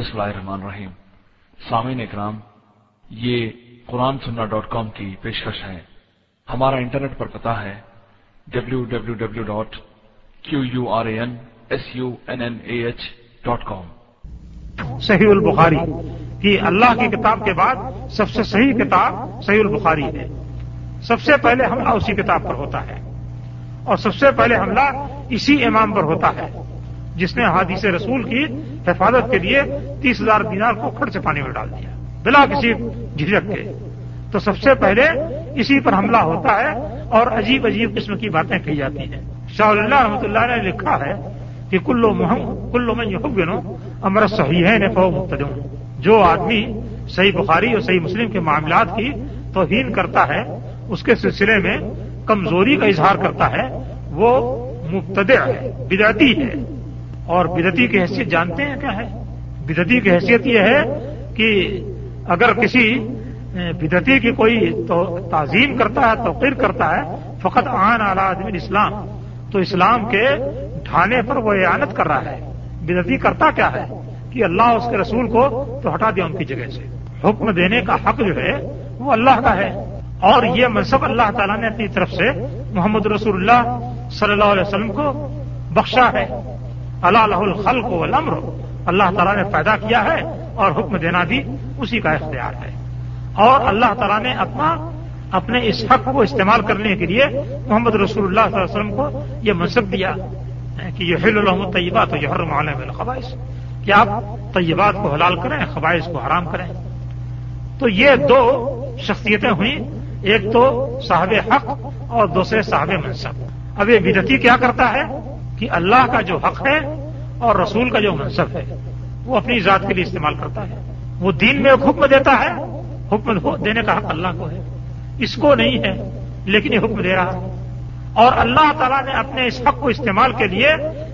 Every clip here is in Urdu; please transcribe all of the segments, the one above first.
بسم اللہ الرحمن الرحیم۔ سامعین اکرام، یہ قرآن سننا ڈاٹ کام کی پیشکش ہے۔ ہمارا انٹرنیٹ پر پتا ہے W W W dot Q U R A N S U N N A H dot com صحیح البخاری، کہ اللہ کی کتاب کے بعد سب سے صحیح کتاب صحیح البخاری ہے۔ سب سے پہلے حملہ اسی کتاب پر ہوتا ہے اور سب سے پہلے حملہ اسی امام پر ہوتا ہے۔ جس نے حادث رسول کی حفاظت کے لیے تیس ہزار دینار کو کھڑ سے پانی میں ڈال دیا، بلا کسی جھجک کے۔ تو سب سے پہلے اسی پر حملہ ہوتا ہے اور عجیب عجیب قسم کی باتیں کہی جاتی ہیں۔ شاہ اللہ رحمۃ اللہ نے لکھا ہے کہ کلو محمد کلو میں یہ امر صحیح ہے جو آدمی صحیح بخاری اور صحیح مسلم کے معاملات کی توہین کرتا ہے، اس کے سلسلے میں کمزوری کا اظہار کرتا ہے، وہ مبتدع ہے، بدعتی ہے۔ اور بدتی کی حیثیت جانتے ہیں کیا ہے؟ بدتی کی حیثیت یہ ہے کہ اگر کسی بدتی کی کوئی تعظیم کرتا ہے، توقیر کرتا ہے، فقط آن اعلی آدمی اسلام تو اسلام کے ڈھانے پر وہ اعانت کر رہا ہے۔ بدتی کرتا کیا ہے؟ کہ اللہ اس کے رسول کو تو ہٹا دیا ان کی جگہ سے۔ حکم دینے کا حق جو ہے، وہ اللہ کا ہے۔ اور یہ منصب اللہ تعالیٰ نے اپنی طرف سے محمد رسول اللہ صلی اللہ علیہ وسلم کو بخشا ہے۔ اللہ الخل کو الامر اللہ تعالیٰ نے پیدا کیا ہے اور حکم دینا بھی اسی کا اختیار ہے۔ اور اللہ تعالیٰ نے اپنا اپنے اس حق کو استعمال کرنے کے لیے محمد رسول اللہ صلی اللہ علیہ وسلم کو یہ منصب دیا کہ یہ حل الحمد طیبات یہ ہر معلوم الخبائش کہ آپ طیبات کو حلال کریں خبائش کو حرام کریں۔ تو یہ دو شخصیتیں ہوئیں۔ ایک تو صاحب حق اور دوسرے صاحب منصب۔ اب یہ بدتی کیا کرتا ہے؟ کہ اللہ کا جو حق ہے اور رسول کا جو منصب ہے، وہ اپنی ذات کے لیے استعمال کرتا ہے۔ وہ دین میں حکم دیتا ہے، حکم دینے کا حق اللہ کو ہے۔ اس کو نہیں ہے، لیکن یہ حکم دے رہا ہے۔ اور اللہ تعالیٰ نے اپنے اس حق کو استعمال کے لیے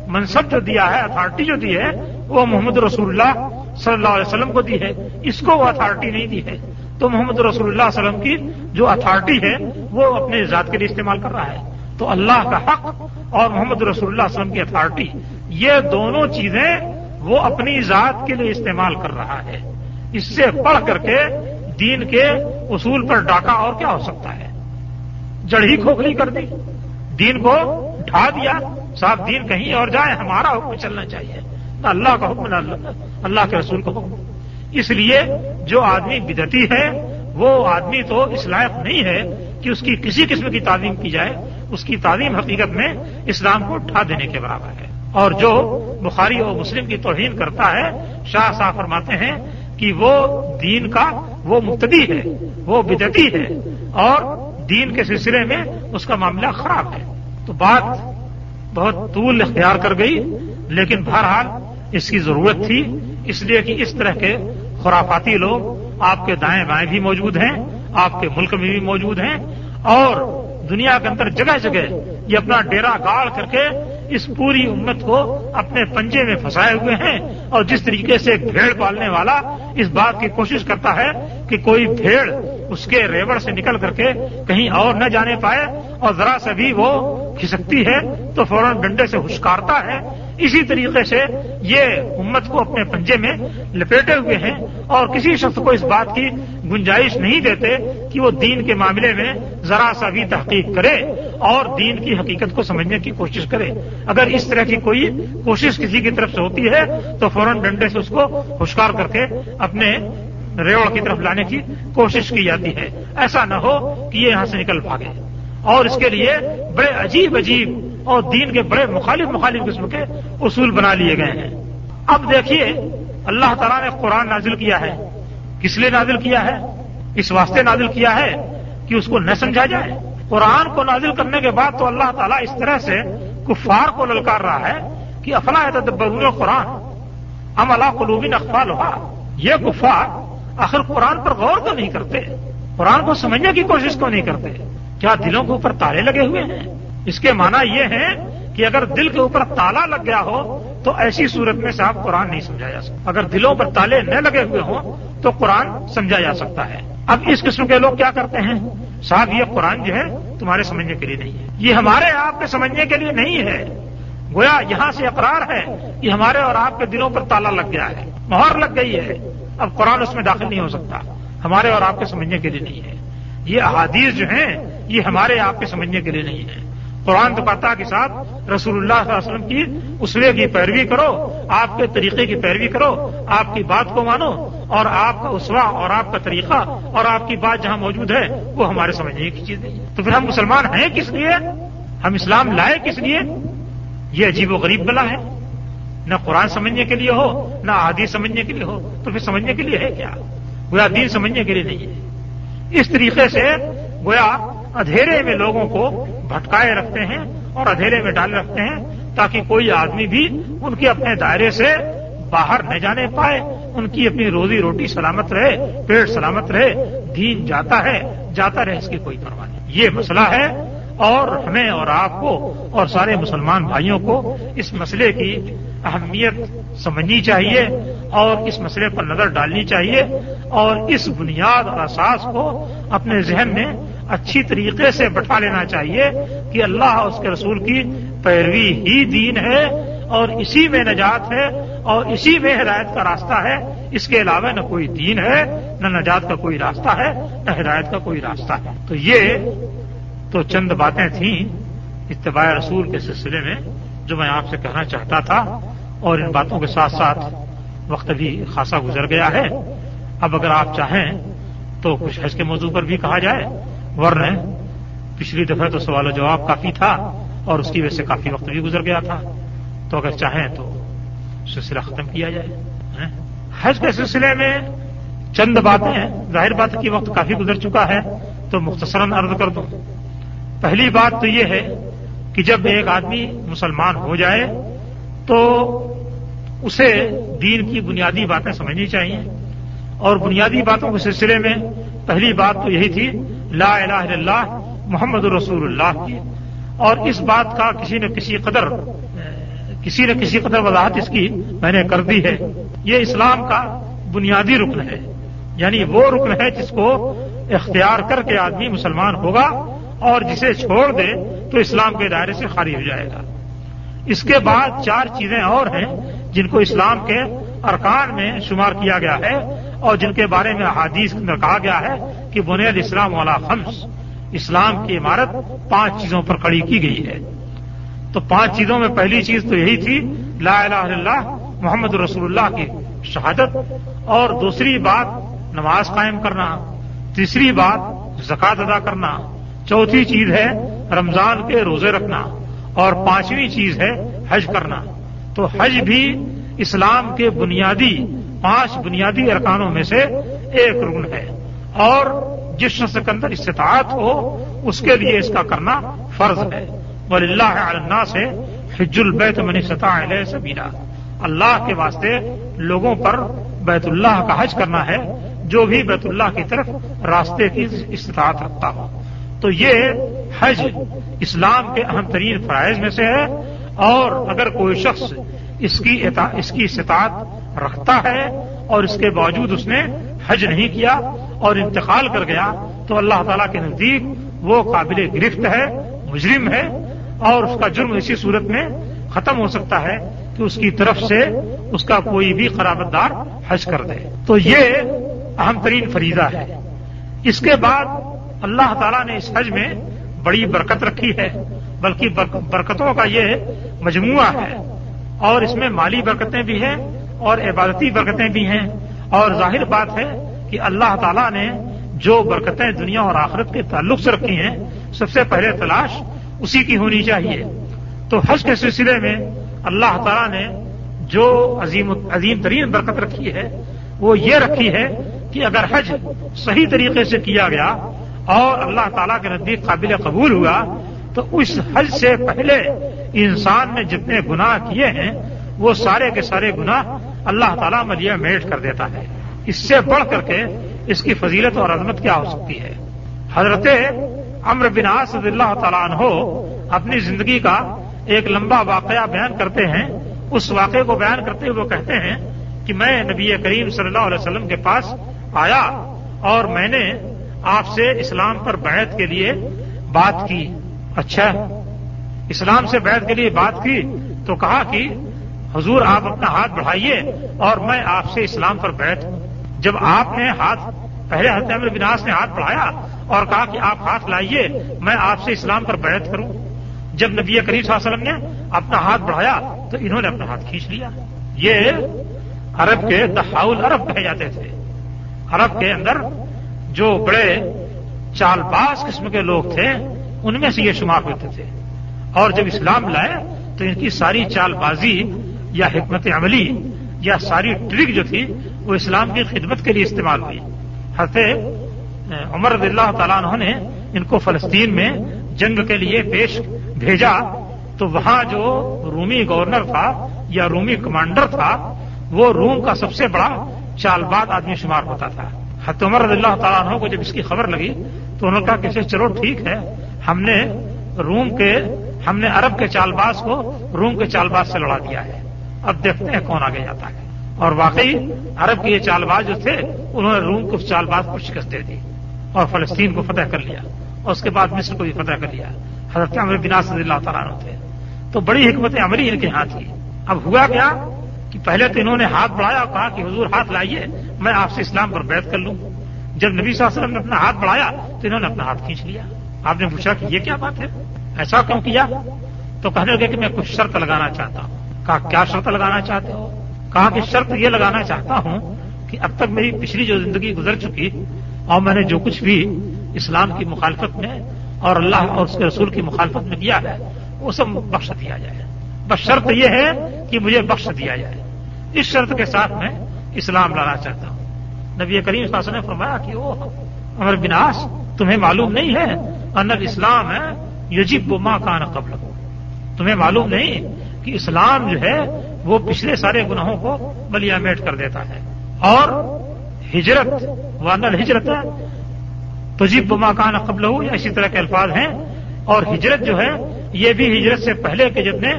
منصب جو دیا ہے اتھارٹی جو دی ہے، وہ محمد رسول اللہ صلی اللہ علیہ وسلم کو دی ہے۔ اس کو وہ اتھارٹی نہیں دی ہے۔ تو محمد رسول اللہ علیہ وسلم کی جو اتھارٹی ہے، وہ اپنے ذات کے لیے استعمال کر رہا ہے۔ تو اللہ کا حق اور محمد رسول اللہ وسلم کی اتھارٹی یہ دونوں چیزیں وہ اپنی ذات کے لیے استعمال کر رہا ہے۔ اس سے پڑھ کر کے دین کے اصول پر ڈاکہ اور کیا ہو سکتا ہے؟ جڑی کھوکھلی کر دی، دین کو ڈھا دیا صاحب دین کہیں اور جائے ہمارا حکم چلنا چاہیے۔ نہ اللہ کا حکم نہ اللہ کے رسول کا حکم۔ اس لیے جو آدمی بدتی ہے، وہ آدمی تو اس لائق نہیں ہے کہ اس کی کسی قسم کی تعلیم کی جائے۔ اس کی تعلیم حقیقت میں اسلام کو اٹھا دینے کے برابر ہے۔ اور جو بخاری اور مسلم کی توہین کرتا ہے، شاہ صاحب فرماتے ہیں کہ وہ دین کا وہ مقتدی ہے، وہ بدتی ہے اور دین کے سلسلے میں اس کا معاملہ خراب ہے۔ تو بات بہت طول اختیار کر گئی، لیکن بہرحال اس کی ضرورت تھی۔ اس لیے کہ اس طرح کے خرافاتی لوگ آپ کے دائیں بائیں بھی موجود ہیں، آپ کے ملک میں بھی موجود ہیں اور دنیا کے اندر جگہ جگہ یہ اپنا ڈیرا گاڑ کر کے اس پوری امت کو اپنے پنجے میں پھنسائے ہوئے ہیں اور جس طریقے سے بھیڑ پالنے والا اس بات کی کوشش کرتا ہے کہ کوئی بھیڑ اس کے ریوڑ سے نکل کر کے کہیں اور نہ جانے پائے اور ذرا سے بھی وہ کھسکتی ہے تو فوراً ڈنڈے سے ہشکارتا ہے۔ اسی طریقے سے یہ امت کو اپنے پنجے میں لپیٹے ہوئے ہیں اور کسی شخص کو اس بات کی گنجائش نہیں دیتے کہ وہ دین کے معاملے میں ذرا سا بھی تحقیق کرے اور دین کی حقیقت کو سمجھنے کی کوشش کرے۔ اگر اس طرح کی کوئی کوشش کسی کی طرف سے ہوتی ہے تو فوراً ڈنڈے سے اس کو ہوشکار کر کے اپنے ریوڑ کی طرف لانے کی کوشش کی جاتی ہے۔ ایسا نہ ہو کہ یہ یہاں سے نکل بھاگے۔ اور اس کے لیے بڑے عجیب عجیب اور دین کے بڑے مخالف مخالف قسم کے اصول بنا لیے گئے ہیں۔ اب دیکھیے، اللہ تعالیٰ نے قرآن نازل کیا ہے۔ کس لیے نازل کیا ہے؟ اس واسطے نازل کیا ہے کہ اس کو نہ سمجھا جائے۔ قرآن کو نازل کرنے کے بعد تو اللہ تعالیٰ اس طرح سے کفار کو للکار رہا ہے کہ افلا تدبر قرآن ہم اللہ قلوبین اخبال ہوا یہ کفار آخر قرآن پر غور تو نہیں کرتے۔ قرآن کو سمجھنے کی کوشش کو نہیں کرتے؟ کیا دلوں کے اوپر تالے لگے ہوئے ہیں؟ اس کے معنی یہ ہے کہ اگر دل کے اوپر تالا لگ گیا ہو، تو ایسی صورت میں صاحب قرآن نہیں سمجھا جا سکتا۔ اگر دلوں پر تالے نہ لگے ہوئے ہوں، تو قرآن سمجھا جا سکتا ہے۔ اب اس قسم کے لوگ کیا کرتے ہیں؟ صاحب، یہ قرآن جو ہے، تمہارے سمجھنے کے لیے نہیں ہے۔ یہ ہمارے آپ کے سمجھنے کے لیے نہیں ہے۔ گویا یہاں سے اقرار ہے کہ ہمارے اور آپ کے دلوں پر تالا لگ گیا ہے، مہر لگ گئی ہے۔ اب قرآن اس میں داخل نہیں ہو سکتا۔ ہمارے اور آپ کے سمجھنے کے لیے نہیں ہے۔ یہ احادیث جو ہیں، یہ ہمارے آپ کے سمجھنے کے لیے نہیں ہے۔ قرآن تو پتا کے ساتھ رسول اللہ صلی اللہ علیہ وسلم کی اسوے کی پیروی کرو، آپ کے طریقے کی پیروی کرو، آپ کی بات کو مانو اور آپ کا اسوا اور آپ کا طریقہ اور آپ کی بات جہاں موجود ہے، وہ ہمارے سمجھنے کی چیز نہیں۔ تو پھر ہم مسلمان ہیں کس لیے؟ ہم اسلام لائے کس لیے؟ یہ عجیب و غریب بلا ہے۔ نہ قرآن سمجھنے کے لیے ہو، نہ عادی سمجھنے کے لیے ہو، تو پھر سمجھنے کے لیے ہے کیا؟ گویا دین سمجھنے کے لیے نہیں ہے۔ اس طریقے سے گویا ادھیرے میں لوگوں کو بھٹکائے رکھتے ہیں اور ادھیرے میں ڈالے رکھتے ہیں تاکہ کوئی آدمی بھی ان کے اپنے دائرے سے باہر نہ جانے پائے، ان کی اپنی روزی روٹی سلامت رہے، پیٹ سلامت رہے، دین جاتا ہے، جاتا رہے، اس کی کوئی پرواہ نہیں۔ یہ مسئلہ ہے اور ہمیں اور آپ کو اور سارے مسلمان بھائیوں کو اس مسئلے کی اہمیت سمجھنی چاہیے اور اس مسئلے پر نظر ڈالنی چاہیے اور اس بنیاد اور اساس کو اپنے ذہن میں اچھی طریقے سے بٹھا لینا چاہیے کہ اللہ اس کے رسول کی پیروی ہی دین ہے اور اسی میں نجات ہے اور اسی میں ہدایت کا راستہ ہے۔ اس کے علاوہ نہ کوئی دین ہے، نہ نجات کا کوئی راستہ ہے، نہ ہدایت کا کوئی راستہ ہے۔ تو یہ تو چند باتیں تھیں اتباع رسول کے سلسلے میں جو میں آپ سے کہنا چاہتا تھا۔ اور ان باتوں کے ساتھ ساتھ وقت بھی خاصا گزر گیا ہے۔ اب اگر آپ چاہیں تو کچھ حج کے موضوع پر بھی کہا جائے۔ ورنہ پچھلی دفعہ تو سوال و جواب کافی تھا اور اس کی وجہ سے کافی وقت بھی گزر گیا تھا۔ تو اگر چاہیں تو سلسلہ ختم کیا جائے۔ ہاں؟ حج کے سلسلے میں چند باتیں ظاہر بات کی وقت کافی گزر چکا ہے، تو مختصراً عرض کر دوں۔ پہلی بات تو یہ ہے کہ جب ایک آدمی مسلمان ہو جائے تو اسے دین کی بنیادی باتیں سمجھنی چاہیے۔ اور بنیادی باتوں کے سلسلے میں پہلی بات تو یہی تھی، لا الہ الا اللہ، محمد رسول اللہ کی۔ اور اس بات کا کسی نے کسی قدر، کسی نے کسی قدر وضاحت اس کی میں نے کر دی ہے۔ یہ اسلام کا بنیادی رکن ہے۔ یعنی وہ رکن ہے جس کو اختیار کر کے آدمی مسلمان ہوگا اور جسے چھوڑ دے تو اسلام کے دائرے سے خالی ہو جائے گا۔ اس کے بعد چار چیزیں اور ہیں جن کو اسلام کے ارکان میں شمار کیا گیا ہے اور جن کے بارے میں حادیث میں کہا گیا ہے کہ بنیاد اسلام والا خمس، اسلام کی عمارت پانچ چیزوں پر کھڑی کی گئی ہے۔ تو پانچ چیزوں میں پہلی چیز تو یہی تھی، لا الہ الا اللہ، محمد رسول اللہ کی شہادت، اور دوسری بات، نماز قائم کرنا، تیسری بات زکات ادا کرنا، چوتھی چیز ہے، رمضان کے روزے رکھنا۔ اور پانچویں چیز ہے حج کرنا۔ تو حج بھی اسلام کے بنیادی، پانچ بنیادی ارکانوں میں سے ایک رکن ہے۔ اور جس شخص کے اندر استطاعت ہو، اس کے لیے اس کا کرنا فرض ہے۔ ولی اللہ علّہ سے حج البیت منی سطح سبیرا اللہ کے واسطے لوگوں پر بیت اللہ کا حج کرنا ہے۔ جو بھی بیت اللہ کی طرف راستے کی استطاعت رکھتا ہو۔ تو یہ حج اسلام کے اہم ترین فرائض میں سے ہے اور اگر کوئی شخص اس کی اس کی استطاعت رکھتا ہے اور اس کے باوجود اس نے حج نہیں کیا اور انتقال کر گیا تو اللہ تعالیٰ کے نزدیک وہ قابل گرفت ہے، مجرم ہے اور اس کا جرم اسی صورت میں ختم ہو سکتا ہے کہ اس کی طرف سے اس کا کوئی بھی قرابت دار حج کر دے۔ تو یہ اہم ترین فریضہ ہے۔ اس کے بعد اللہ تعالیٰ نے اس حج میں بڑی برکت رکھی ہے، بلکہ برکتوں کا یہ مجموعہ ہے۔ اور اس میں مالی برکتیں بھی ہیں اور عبادتی برکتیں بھی ہیں۔ اور ظاہر بات ہے کہ اللہ تعالیٰ نے جو برکتیں دنیا اور آخرت کے تعلق سے رکھی ہیں، سب سے پہلے تلاش اسی کی ہونی چاہیے۔ تو حج کے سلسلے میں اللہ تعالیٰ نے جو عظیم عظیم ترین برکت رکھی ہے، وہ یہ رکھی ہے کہ اگر حج صحیح طریقے سے کیا گیا اور اللہ تعالیٰ کے نزدیک قابل قبول ہوا، تو اس حج سے پہلے انسان نے جتنے گناہ کیے ہیں، وہ سارے کے سارے گناہ اللہ تعالیٰ ملیہ میٹ کر دیتا ہے۔ اس سے بڑھ کر کے اس کی فضیلت اور عظمت کیا ہو سکتی ہے؟ حضرت امر بن صد اللہ تعالیٰ عنہ اپنی زندگی کا ایک لمبا واقعہ بیان کرتے ہیں۔ اس واقعے کو بیان کرتے ہوئے وہ کہتے ہیں کہ میں نبی کریم صلی اللہ علیہ وسلم کے پاس آیا اور میں نے آپ سے اسلام پر بیعت کے لیے بات کی۔ اچھا۔ اسلام سے بیعت کے لیے بات کی تو کہا کہ حضور آپ اپنا ہاتھ بڑھائیے اور میں آپ سے اسلام پر بیٹھ ہوں جب آپ نے ہاتھ، پہلے حضرت عمر بناس نے ہاتھ بڑھایا اور کہا کہ آپ ہاتھ لائیے، میں آپ سے اسلام پر بیعت کروں۔ جب نبی کریم صلی اللہ علیہ وسلم نے اپنا ہاتھ بڑھایا تو انہوں نے اپنا ہاتھ کھینچ لیا۔ یہ عرب کے دہاؤل عرب کہے جاتے تھے۔ عرب کے اندر جو بڑے چال باز قسم کے لوگ تھے، ان میں سے یہ شمار ہوتے تھے۔ اور جب اسلام لائے، تو ان کی ساری چال بازی یا حکمت عملی یا ساری ٹرک جو تھی، وہ اسلام کی خدمت کے لیے استعمال ہوئی۔ حضرت عمر رضی اللہ تعالیٰ عنہ نے ان کو فلسطین میں جنگ کے لیے پیش بھیجا۔ تو وہاں جو رومی گورنر تھا یا رومی کمانڈر تھا، وہ روم کا سب سے بڑا چال باد آدمی شمار ہوتا تھا۔ حت عمر رضی اللہ تعالیٰ عنہ کو جب اس کی خبر لگی تو انہوں نے کہا کہ چلو ٹھیک ہے، ہم نے روم کے، ہم نے عرب کے چال باز کو روم کے چال باز سے لڑا دیا ہے۔ اب دیکھتے ہیں کون آگے جاتا ہے۔ اور واقعی عرب کے یہ چال باز جو تھے، انہوں نے روم کو چال باز کو شکست دے دی اور فلسطین کو فتح کر لیا اور اس کے بعد مصر کو بھی فتح کر لیا۔ حضرت عمر بنا صلی اللہ تعالیٰ عنہ تھے۔ تو بڑی حکمت عمری ان کے ہاتھ تھی۔ اب ہوا کیا؟ کہ پہلے تو انہوں نے ہاتھ بڑھایا اور کہا کہ حضور ہاتھ لائیے، میں آپ سے اسلام پر بیعت کر لوں۔ جب نبی صلی اللہ علیہ وسلم نے اپنا ہاتھ بڑھایا تو انہوں نے اپنا ہاتھ کھینچ لیا۔ آپ نے پوچھا کہ یہ کیا بات ہے؟ ایسا کیوں کیا؟ تو کہنے لگے کہ میں کچھ شرط لگانا چاہتا ہوں۔ کہا، کیا شرط لگانا چاہتے ہو؟ کہا کہ شرط یہ لگانا چاہتا ہوں کہ اب تک میری پچھلی جو زندگی گزر چکی اور میں نے جو کچھ بھی اسلام کی مخالفت میں اور اللہ اور اس کے رسول کی مخالفت میں کیا ہے، وہ سب بخش دیا جائے۔ بس شرط یہ ہے کہ مجھے بخش دیا جائے۔ اس شرط کے ساتھ میں اسلام لانا چاہتا ہوں۔ نبی کریم صلی اللہ نے فرمایا کہ وہ امر بناس تمہیں معلوم نہیں ہے ان اسلام ہے یجب ماں کا قبل تمہیں معلوم نہیں کہ اسلام جو ہے، وہ پچھلے سارے گناہوں کو بلیا میٹ کر دیتا ہے۔ اور ہجرت وانل ہجرت تجیب ماکان قبل ہو یا اسی طرح کے الفاظ ہیں۔ اور ہجرت جو ہے، یہ بھی ہجرت سے پہلے کے جتنے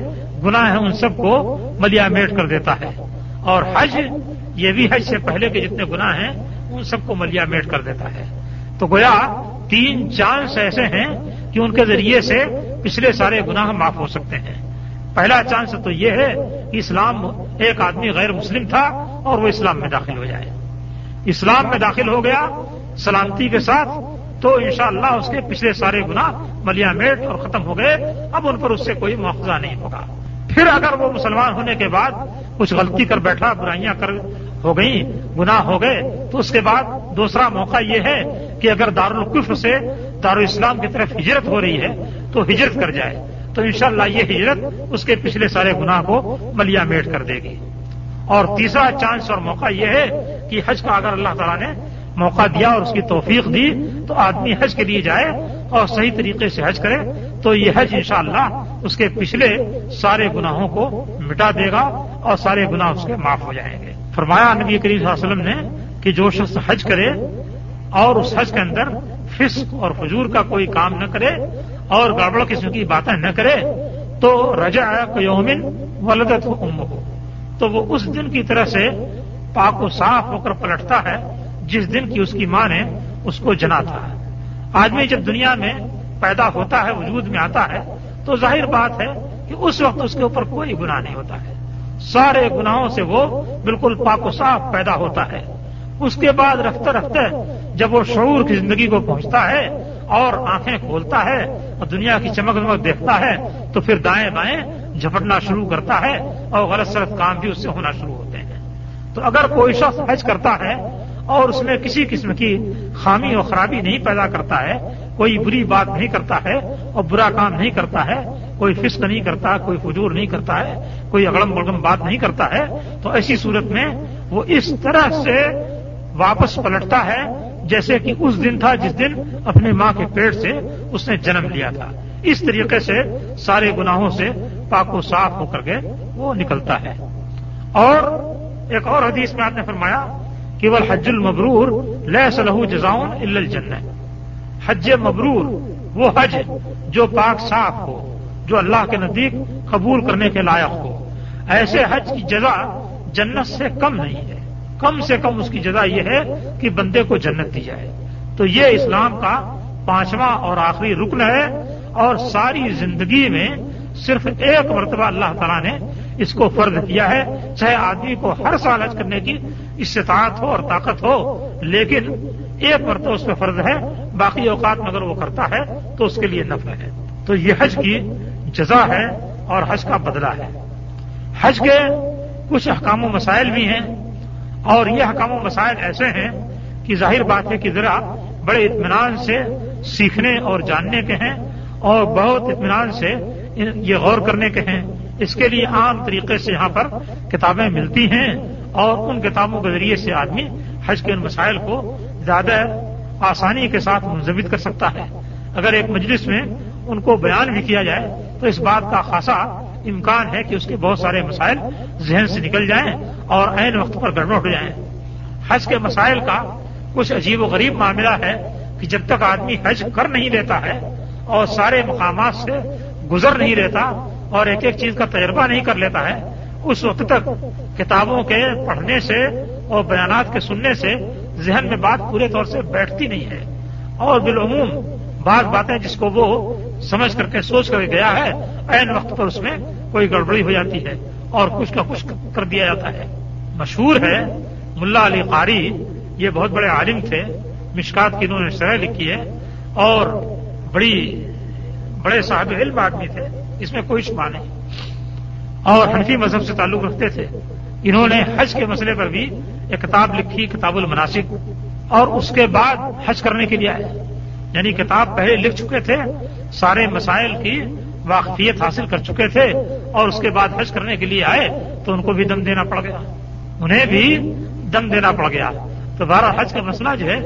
گناہ ہیں ان سب کو ملیا میٹ کر دیتا ہے۔ اور حج، یہ بھی حج سے پہلے کے جتنے گناہ ہیں، ان سب کو ملیا میٹ کر دیتا ہے۔ تو گویا تین چانس ایسے ہیں کہ ان کے ذریعے سے پچھلے سارے گناہ معاف ہو سکتے ہیں۔ پہلا چانس تو یہ ہے کہ اسلام ایک آدمی غیر مسلم تھا اور وہ اسلام میں داخل ہو جائے۔ اسلام میں داخل ہو گیا سلامتی کے ساتھ، تو انشاءاللہ اس کے پچھلے سارے گنا ملیا میٹ اور ختم ہو گئے۔ اب ان پر اس سے کوئی مواخذہ نہیں ہوگا۔ پھر اگر وہ مسلمان ہونے کے بعد کچھ غلطی کر بیٹھا، برائیاں کر ہو گئیں، گناہ ہو گئے، تو اس کے بعد دوسرا موقع یہ ہے کہ اگر دارالقف سے دارالاسلام کی طرف ہجرت ہو رہی ہے، تو ہجرت کر جائے۔ تو انشاءاللہ یہ ہجرت اس کے پچھلے سارے گناہ کو ملیا میٹ کر دے گی۔ اور تیسرا چانس اور موقع یہ ہے کہ حج کا اگر اللہ تعالیٰ نے موقع دیا اور اس کی توفیق دی، تو آدمی حج کے لیے جائے اور صحیح طریقے سے حج کرے۔ تو یہ حج انشاءاللہ اس کے پچھلے سارے گناہوں کو مٹا دے گا اور سارے گناہ اس کے معاف ہو جائیں گے۔ فرمایا نبی کریم صلی اللہ علیہ وسلم نے کہ جو شخص حج کرے اور اس حج کے اندر فسق اور فجور کا کوئی کام نہ کرے اور گڑبڑ قسم کی باتیں نہ کرے تو رجا یومن ولدت ام ہو تو وہ اس دن کی طرح سے پاک و صاف ہو کر پلٹتا ہے جس دن کی اس کی ماں نے اس کو جنا تھا آدمی جب دنیا میں پیدا ہوتا ہے، وجود میں آتا ہے، تو ظاہر بات ہے کہ اس وقت اس کے اوپر کوئی گناہ نہیں ہوتا ہے۔ سارے گناہوں سے وہ بالکل پاک و صاف پیدا ہوتا ہے۔ اس کے بعد رکھتے رکھتے جب وہ شعور کی زندگی کو پہنچتا ہے اور آنکھیں کھولتا ہے اور دنیا کی چمک دمک دیکھتا ہے، تو پھر دائیں بائیں جھپٹنا شروع کرتا ہے اور غلط سلط کام بھی اس سے ہونا شروع ہوتے ہیں۔ تو اگر کوئی شخص حج کرتا ہے اور اس میں کسی قسم کی خامی اور خرابی نہیں پیدا کرتا ہے کوئی بری بات نہیں کرتا ہے اور برا کام نہیں کرتا ہے، کوئی فسق نہیں کرتا، کوئی فجور نہیں کرتا ہے، کوئی اگڑم بڑگم بات نہیں کرتا ہے، تو ایسی صورت میں وہ اس طرح سے واپس پلٹتا ہے جیسے کہ اس دن تھا جس دن اپنے ماں کے پیٹ سے اس نے جنم لیا تھا۔ اس طریقے سے سارے گناہوں سے پاک و صاف ہو کر کے وہ نکلتا ہے۔ اور ایک اور حدیث میں آپ نے فرمایا کہ وہ حج المبرور لہ صلاح جزاؤن الجن حج مبرور، وہ حج جو پاک صاف ہو، جو اللہ کے نزدیک قبول کرنے کے لائق ہو۔ ایسے حج کی جزا جنت سے کم نہیں ہے۔ کم سے کم اس کی جزا یہ ہے کہ بندے کو جنت دی جائے۔ تو یہ اسلام کا پانچواں اور آخری رکن ہے اور ساری زندگی میں صرف ایک مرتبہ اللہ تعالیٰ نے اس کو فرض کیا ہے۔ چاہے آدمی کو ہر سال حج کرنے کی استطاعت ہو اور طاقت ہو، لیکن ایک مرتبہ اس پہ فرض ہے باقی اوقات میں اگر وہ کرتا ہے تو اس کے لیے نفع ہے۔ تو یہ حج کی جزا ہے اور حج کا بدلہ ہے۔ حج کے کچھ احکام و مسائل بھی ہیں اور یہ حکام و مسائل ایسے ہیں کہ ظاہر بات ہے کہ ذرا بڑے اطمینان سے سیکھنے اور جاننے کے ہیں اور بہت اطمینان سے یہ غور کرنے کے ہیں۔ اس کے لیے عام طریقے سے یہاں پر کتابیں ملتی ہیں اور ان کتابوں کے ذریعے سے آدمی حج کے ان مسائل کو زیادہ آسانی کے ساتھ منظمت کر سکتا ہے۔ اگر ایک مجلس میں ان کو بیان بھی کیا جائے، تو اس بات کا خاصا امکان ہے کہ اس کے بہت سارے مسائل ذہن سے نکل جائیں اور عین وقت پر گڑبڑ ہو جائیں۔ حج کے مسائل کا کچھ عجیب و غریب معاملہ ہے کہ جب تک آدمی حج کر نہیں لیتا ہے اور سارے مقامات سے گزر نہیں رہتا اور ایک ایک چیز کا تجربہ نہیں کر لیتا ہے، اس وقت تک کتابوں کے پڑھنے سے اور بیانات کے سننے سے ذہن میں بات پورے طور سے بیٹھتی نہیں ہے۔ اور بالعموم بعض باتیں جس کو وہ سمجھ کر کے سوچ کر گیا ہے، عین وقت پر اس میں کوئی گڑبڑی ہو جاتی ہے اور کچھ کا کچھ کر دیا جاتا ہے۔ مشہور ہے ملا علی قاری، یہ بہت بڑے عالم تھے، مشکات کی انہوں نے شرح لکھی ہے اور بڑی، بڑے صاحب علم آدمی تھے، اس میں کوئی شبہ نہیں۔ اور حنفی مذہب سے تعلق رکھتے تھے۔ انہوں نے حج کے مسئلے پر بھی ایک کتاب لکھی، کتاب المناسک اور اس کے بعد حج کرنے کے لیے آئے۔ یعنی کتاب پہلے لکھ چکے تھے، سارے مسائل کی واقفیت حاصل کر چکے تھے، اور اس کے بعد حج کرنے کے لیے آئے، تو ان کو بھی دم دینا پڑ گیا۔ انہیں بھی دم دینا پڑ گیا۔ تو بارہ حج کا مسئلہ جو ہے،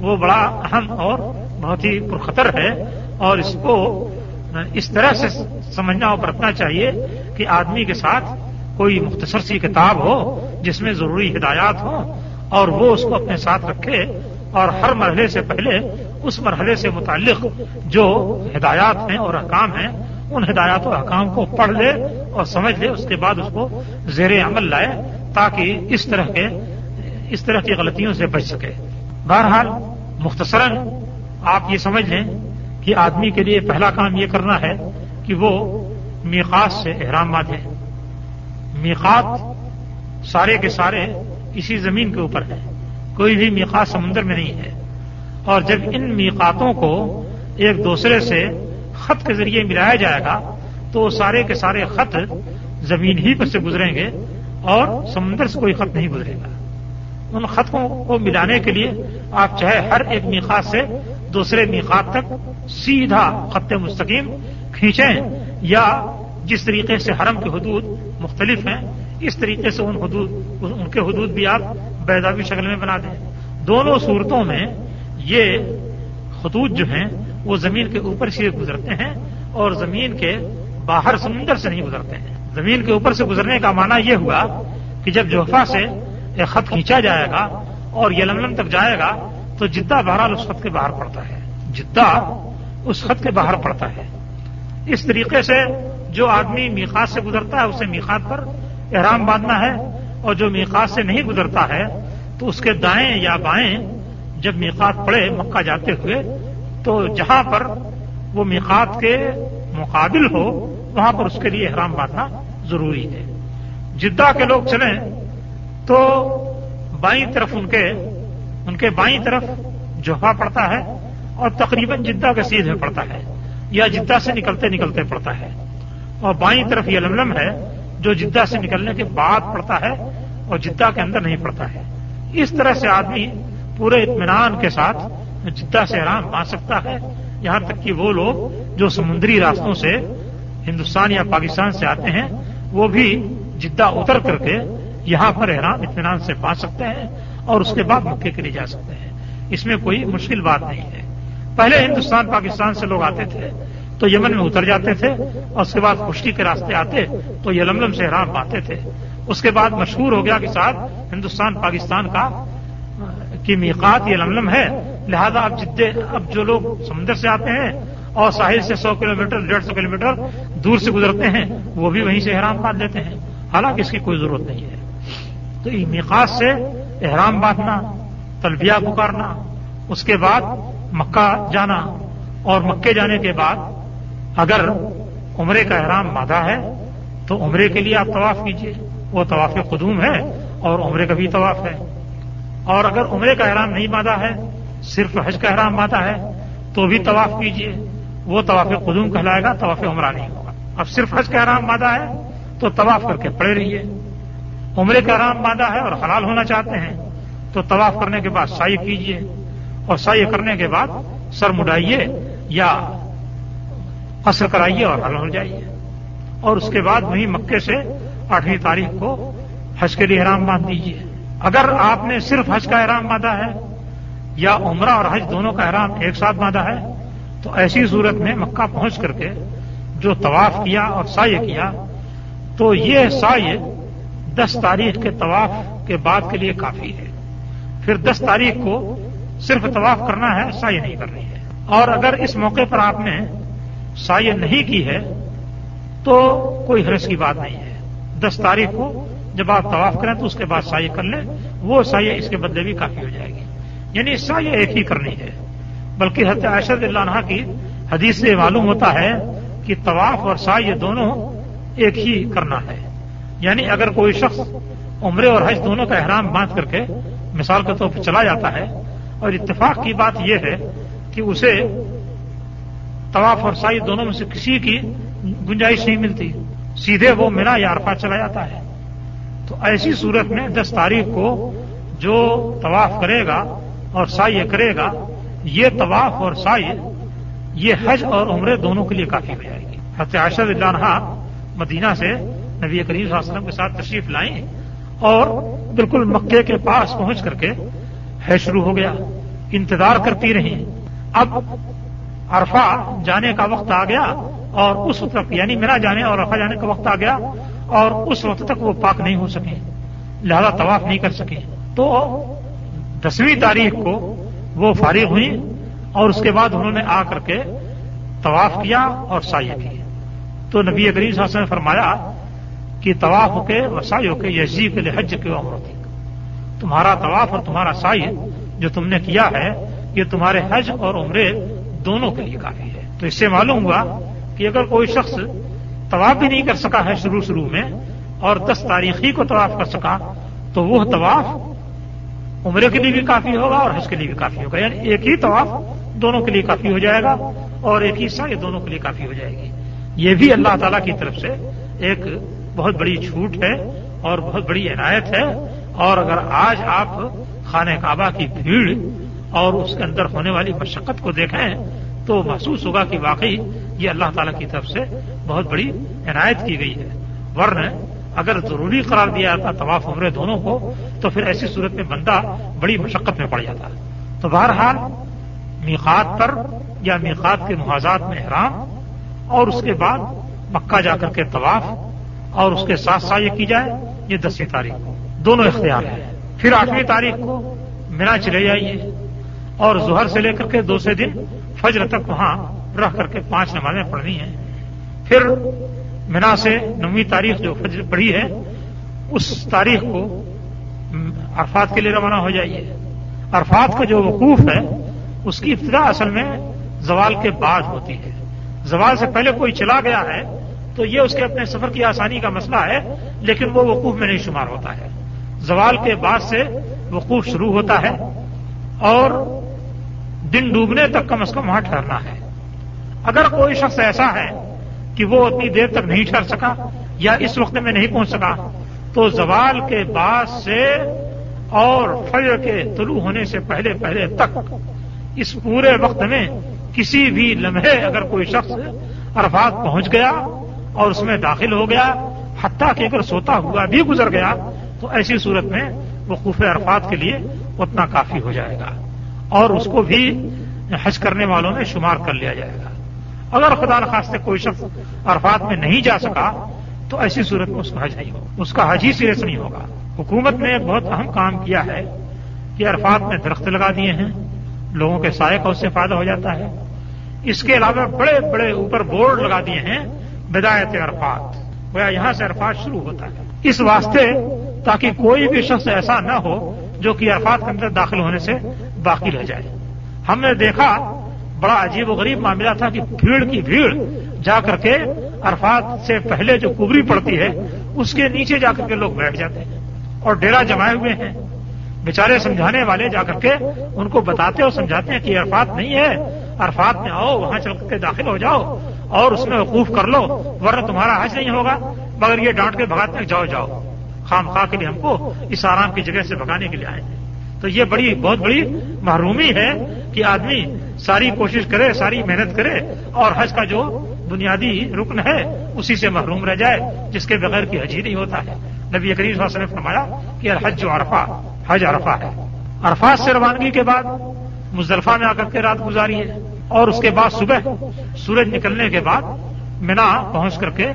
وہ بڑا اہم اور بہت ہی پرخطر ہے۔ اور اس کو اس طرح سے سمجھنا اور برتنا چاہیے کہ آدمی کے ساتھ کوئی مختصر سی کتاب ہو جس میں ضروری ہدایات ہوں اور وہ اس کو اپنے ساتھ رکھے اور ہر مرحلے سے پہلے اس مرحلے سے متعلق جو ہدایات ہیں اور احکام ہیں، ان ہدایات و احکام کو پڑھ لے اور سمجھ لے، اس کے بعد اس کو زیر عمل لائے تاکہ اس طرح کے، اس طرح کی غلطیوں سے بچ سکے۔ بہرحال، مختصراً آپ یہ سمجھ لیں کہ آدمی کے لیے پہلا کام یہ کرنا ہے کہ وہ میقات سے احرام باندھے۔ میقات سارے کے سارے اسی زمین کے اوپر ہے کوئی بھی میقات سمندر میں نہیں ہے۔ اور جب ان میقاتوں کو ایک دوسرے سے خط کے ذریعے ملایا جائے گا، تو سارے کے سارے خط زمین ہی پر سے گزریں گے اور سمندر سے کوئی خط نہیں گزرے گا۔ ان خطوں کو ملانے کے لیے آپ چاہے ہر ایک میقات سے دوسرے میقات تک سیدھا خط مستقیم کھینچیں یا جس طریقے سے حرم کے حدود مختلف ہیں اس طریقے سے ان حدود ان کے حدود بھی آپ بیدابی شکل میں بنا دیں۔ دونوں صورتوں میں یہ خطوط جو ہیں، وہ زمین کے اوپر سے گزرتے ہیں اور زمین کے باہر سمندر سے نہیں گزرتے ہیں۔ زمین کے اوپر سے گزرنے کا معنی یہ ہوا کہ جب جوفا سے ایک خط کھینچا جائے گا اور یلملم تک جائے گا، تو جدہ بہرحال اس خط کے باہر پڑتا ہے۔ جدہ اس خط کے باہر پڑتا ہے۔ اس طریقے سے جو آدمی میقات سے گزرتا ہے، اسے میقات پر احرام باندھنا ہے اور جو میقات سے نہیں گزرتا ہے، تو اس کے دائیں یا بائیں جب میقات پڑے مکہ جاتے ہوئے، تو جہاں پر وہ میقات کے مقابل ہو، وہاں پر اس کے لیے احرام باندھنا ضروری ہے۔ جدہ کے لوگ چلیں، تو بائیں طرف ان کے ان کے بائیں طرف جوہا پڑتا ہے اور تقریباً جدہ کے سیدھ میں پڑتا ہے، یا جدہ سے نکلتے نکلتے پڑتا ہے۔ اور بائیں طرف یہ لملم ہے جو جدہ سے نکلنے کے بعد پڑتا ہے اور جدہ کے اندر نہیں پڑتا ہے۔ اس طرح سے آدمی پورے اطمینان کے ساتھ جدہ سے آرام پا سکتا ہے۔ یہاں تک کہ وہ لوگ جو سمندری راستوں سے ہندوستان یا پاکستان سے آتے ہیں، وہ بھی جدہ اتر کر کے یہاں پر احرام اطمینان سے پا سکتے ہیں اور اس کے بعد مکے کے لیے جا سکتے ہیں۔ اس میں کوئی مشکل بات نہیں ہے۔ پہلے ہندوستان، پاکستان سے لوگ آتے تھے۔ تو یمن میں اتر جاتے تھے اور اس کے بعد خشکی کے راستے آتے تو یہ لملم سے حرام پاتے تھے۔ اس کے بعد مشہور ہو گیا کہ ساتھ ہندوستان، پاکستان کا، کی میقات یہ لملم ہے۔ لہذا اب جدے، اب جو لوگ سمندر سے آتے ہیں اور ساحل سے سو کلو میٹر ڈیڑھ سو کلو میٹر دور سے گزرتے ہیں، وہ بھی وہیں سے احرام باندھ لیتے ہیں۔ حالانکہ اس کی کوئی ضرورت نہیں ہے۔ تو میقات سے احرام باندھنا، تلبیہ پکارنا، اس کے بعد مکہ جانا اور مکے جانے کے بعد اگر عمرے کا احرام مادہ ہے، تو عمرے کے لیے آپ طواف کیجیے وہ طواف قدوم ہے اور عمرے کا بھی طواف ہے۔ اور اگر عمرے کا احرام نہیں مادہ ہے، صرف حج کا احرام مادہ ہے، تو بھی طواف کیجیے وہ طواف قدوم کہلائے گا، طواف عمرہ نہیں ہوگا۔ اب صرف حج کا احرام مادہ ہے، تو طواف کر کے پڑے رہیے۔ عمرے کا احرام مادہ ہے اور حلال ہونا چاہتے ہیں، تو طواف کرنے کے بعد سائی کیجیے اور سائی کرنے کے بعد سر مڈائیے یا اثر کرائیے اور حل ہو جائیے۔ اور اس کے بعد وہیں مکے سے آٹھویں تاریخ کو حج کے لیے احرام باندھ دیجیے۔ اگر آپ نے صرف حج کا احرام باندھا ہے یا عمرہ اور حج دونوں کا احرام ایک ساتھ باندھا ہے، تو ایسی صورت میں مکہ پہنچ کر کے جو طواف کیا اور سائے کیا، تو یہ سائے دس تاریخ کے طواف کے بعد کے لیے کافی ہے۔ پھر دس تاریخ کو صرف طواف کرنا ہے سائے نہیں کرنی ہے۔ اور اگر اس موقع پر آپ نے سائے نہیں کی ہے تو کوئی حرس کی بات نہیں ہے۔ دس تاریخ کو جب آپ طواف کریں تو اس کے بعد سائے کر لیں، وہ سائے اس کے بدلے بھی کافی ہو جائے گی۔ یعنی سائے ایک ہی کرنی ہے۔ بلکہ حضرت عائشہ اللہ کی حدیث سے معلوم ہوتا ہے کہ طواف اور سائے دونوں ایک ہی کرنا ہے۔ یعنی اگر کوئی شخص عمرے اور حج دونوں کا احرام باندھ کر کے مثال کے طور پر چلا جاتا ہے اور اتفاق کی بات یہ ہے کہ اسے طواف اور سائی دونوں میں سے کسی کی گنجائش نہیں ملتی۔ سیدھے وہ میرا یا عرفہ چلا جاتا ہے۔ تو ایسی صورت میں دس تاریخ کو جو طواف کرے گا اور سائی کرے گا، یہ طواف اور سائی یہ حج اور عمرے دونوں کے لیے کافی ہو جائے گی۔ حتیاشہ اللہ مدینہ سے نبی کریم صلی اللہ علیہ وسلم کے ساتھ تشریف لائیں اور بالکل مکے کے پاس پہنچ کر کے ہے شروع ہو گیا۔ انتظار کرتی رہی۔ اب عرفہ جانے کا وقت آ گیا اور اس وقت تک یعنی میرا جانے اور عرفہ جانے کا وقت آ گیا اور اس وقت تک وہ پاک نہیں ہو سکے، لہذا طواف نہیں کر سکے۔ تو دسویں تاریخ کو وہ فارغ ہوئی اور اس کے بعد انہوں نے آ کر کے طواف کیا اور سائے کی۔ تو نبی صلی اللہ علیہ وسلم نے فرمایا کہ طواف ہو کے وسائی ہو کے یزی کے لیے حج کے عمر تمہارا طواف اور تمہارا سائی جو تم نے کیا ہے یہ تمہارے حج اور عمرے دونوں کے لیے کافی ہے۔ تو اس سے معلوم ہوا کہ اگر کوئی شخص طواف بھی نہیں کر سکا ہے شروع شروع میں اور دس تاریخی کو طواف کر سکا، تو وہ طواف عمرے کے لیے بھی کافی ہوگا اور حج کے لیے بھی کافی ہوگا۔ یعنی ایک ہی طواف دونوں کے لیے کافی ہو جائے گا اور ایک ہی سائی دونوں کے لیے کافی ہو جائے گی۔ یہ بھی اللہ تعالی کی طرف سے ایک بہت بڑی چھوٹ ہے اور بہت بڑی عنایت ہے۔ اور اگر آج آپ خانہ کعبہ کی بھیڑ اور اس کے اندر ہونے والی مشقت کو دیکھیں تو محسوس ہوگا کہ واقعی یہ اللہ تعالیٰ کی طرف سے بہت بڑی عنایت کی گئی ہے۔ ورنہ اگر ضروری قرار دیا جاتا، طواف عمرے دونوں کو، تو پھر ایسی صورت میں بندہ بڑی مشقت میں پڑ جاتا۔ تو بہرحال میقات پر یا میقات کے محاذات میں احرام اور اس کے بعد مکہ جا کر کے طواف اور اس کے ساتھ ساتھ یہ کی جائے، یہ دسویں تاریخ کو۔ دونوں اختیار ہیں۔ پھر آٹھویں تاریخ کو مینا چلے جائیے اور ظہر سے لے کر کے دوسرے دن فجر تک وہاں رہ کر کے پانچ نمازیں پڑھنی ہیں۔ پھر مینا سے نویں تاریخ جو فجر پڑھی ہے، اس تاریخ کو عرفات کے لیے روانہ ہو جائیے۔ عرفات کا جو وقوف ہے، اس کی ابتدا اصل میں زوال کے بعد ہوتی ہے۔ زوال سے پہلے کوئی چلا گیا ہے، تو یہ اس کے اپنے سفر کی آسانی کا مسئلہ ہے، لیکن وہ وقوف میں نہیں شمار ہوتا ہے۔ زوال کے بعد سے وقوف شروع ہوتا ہے اور دن ڈوبنے تک کم از کم وہاں ٹھہرنا ہے۔ اگر کوئی شخص ایسا ہے کہ وہ اتنی دیر تک نہیں ٹھہر سکا یا اس وقت میں نہیں پہنچ سکا، تو زوال کے بعد سے اور فجر کے طلوع ہونے سے پہلے پہلے تک اس پورے وقت میں کسی بھی لمحے اگر کوئی شخص عرفات پہنچ گیا اور اس میں داخل ہو گیا، حتیٰ کہ اگر سوتا ہوا بھی گزر گیا، تو ایسی صورت میں وقوف عرفات کے لیے اتنا کافی ہو جائے گا۔ اور اس کو بھی حج کرنے والوں میں شمار کر لیا جائے گا۔ اگر خدا نخواست کوئی شخص عرفات میں نہیں جا سکا، تو ایسی صورت میں اس کا حج نہیں ہوگا۔ اس کا حج ہی سیریس نہیں ہوگا۔ حکومت نے ایک بہت اہم کام کیا ہے کہ عرفات میں درخت لگا دیے ہیں۔ لوگوں کے سائے کا اس سے فائدہ ہو جاتا ہے۔ اس کے علاوہ بڑے بڑے اوپر بورڈ لگا دیے ہیں بدایت عرفات۔ گویا یہاں سے عرفات شروع ہوتا ہے۔ اس واسطے تاکہ کوئی بھی شخص ایسا نہ ہو جو کہ عرفات کے اندر داخل ہونے سے باقی رہ جائے۔ ہم نے دیکھا، بڑا عجیب و غریب معاملہ تھا کہ بھیڑ کی بھیڑ جا کر کے عرفات سے پہلے جو کبری پڑتی ہے، اس کے نیچے جا کر کے لوگ بیٹھ جاتے ہیں اور ڈیرا جمائے ہوئے ہیں۔ بیچارے سمجھانے والے جا کر کے ان کو بتاتے اور سمجھاتے ہیں کہ عرفات نہیں ہے۔ عرفات میں آؤ، وہاں چل کر کے داخل ہو جاؤ اور اس میں وقوف کر لو، ورنہ تمہارا حج نہیں ہوگا۔ مگر یہ ڈانٹ کے بھگاتے جاؤ جاؤ۔ خام خواہ کے لیے ہم کو اس آرام کی جگہ سے بھگانے کے لیے آئے ہیں۔ تو یہ بڑی بہت بڑی محرومی ہے کہ آدمی ساری کوشش کرے، ساری محنت کرے اور حج کا جو بنیادی رکن ہے، اسی سے محروم رہ جائے، جس کے بغیر کی حج ہی نہیں ہوتا ہے۔ نبی کریم صلی اللہ علیہ وسلم نے فرمایا کہ حج جو عرفہ، حج عرفہ ہے۔ عرفات سے روانگی کے بعد مزدلفہ میں آ کر کے رات گزاری ہے اور اس کے بعد صبح سورج نکلنے کے بعد مینا پہنچ کر کے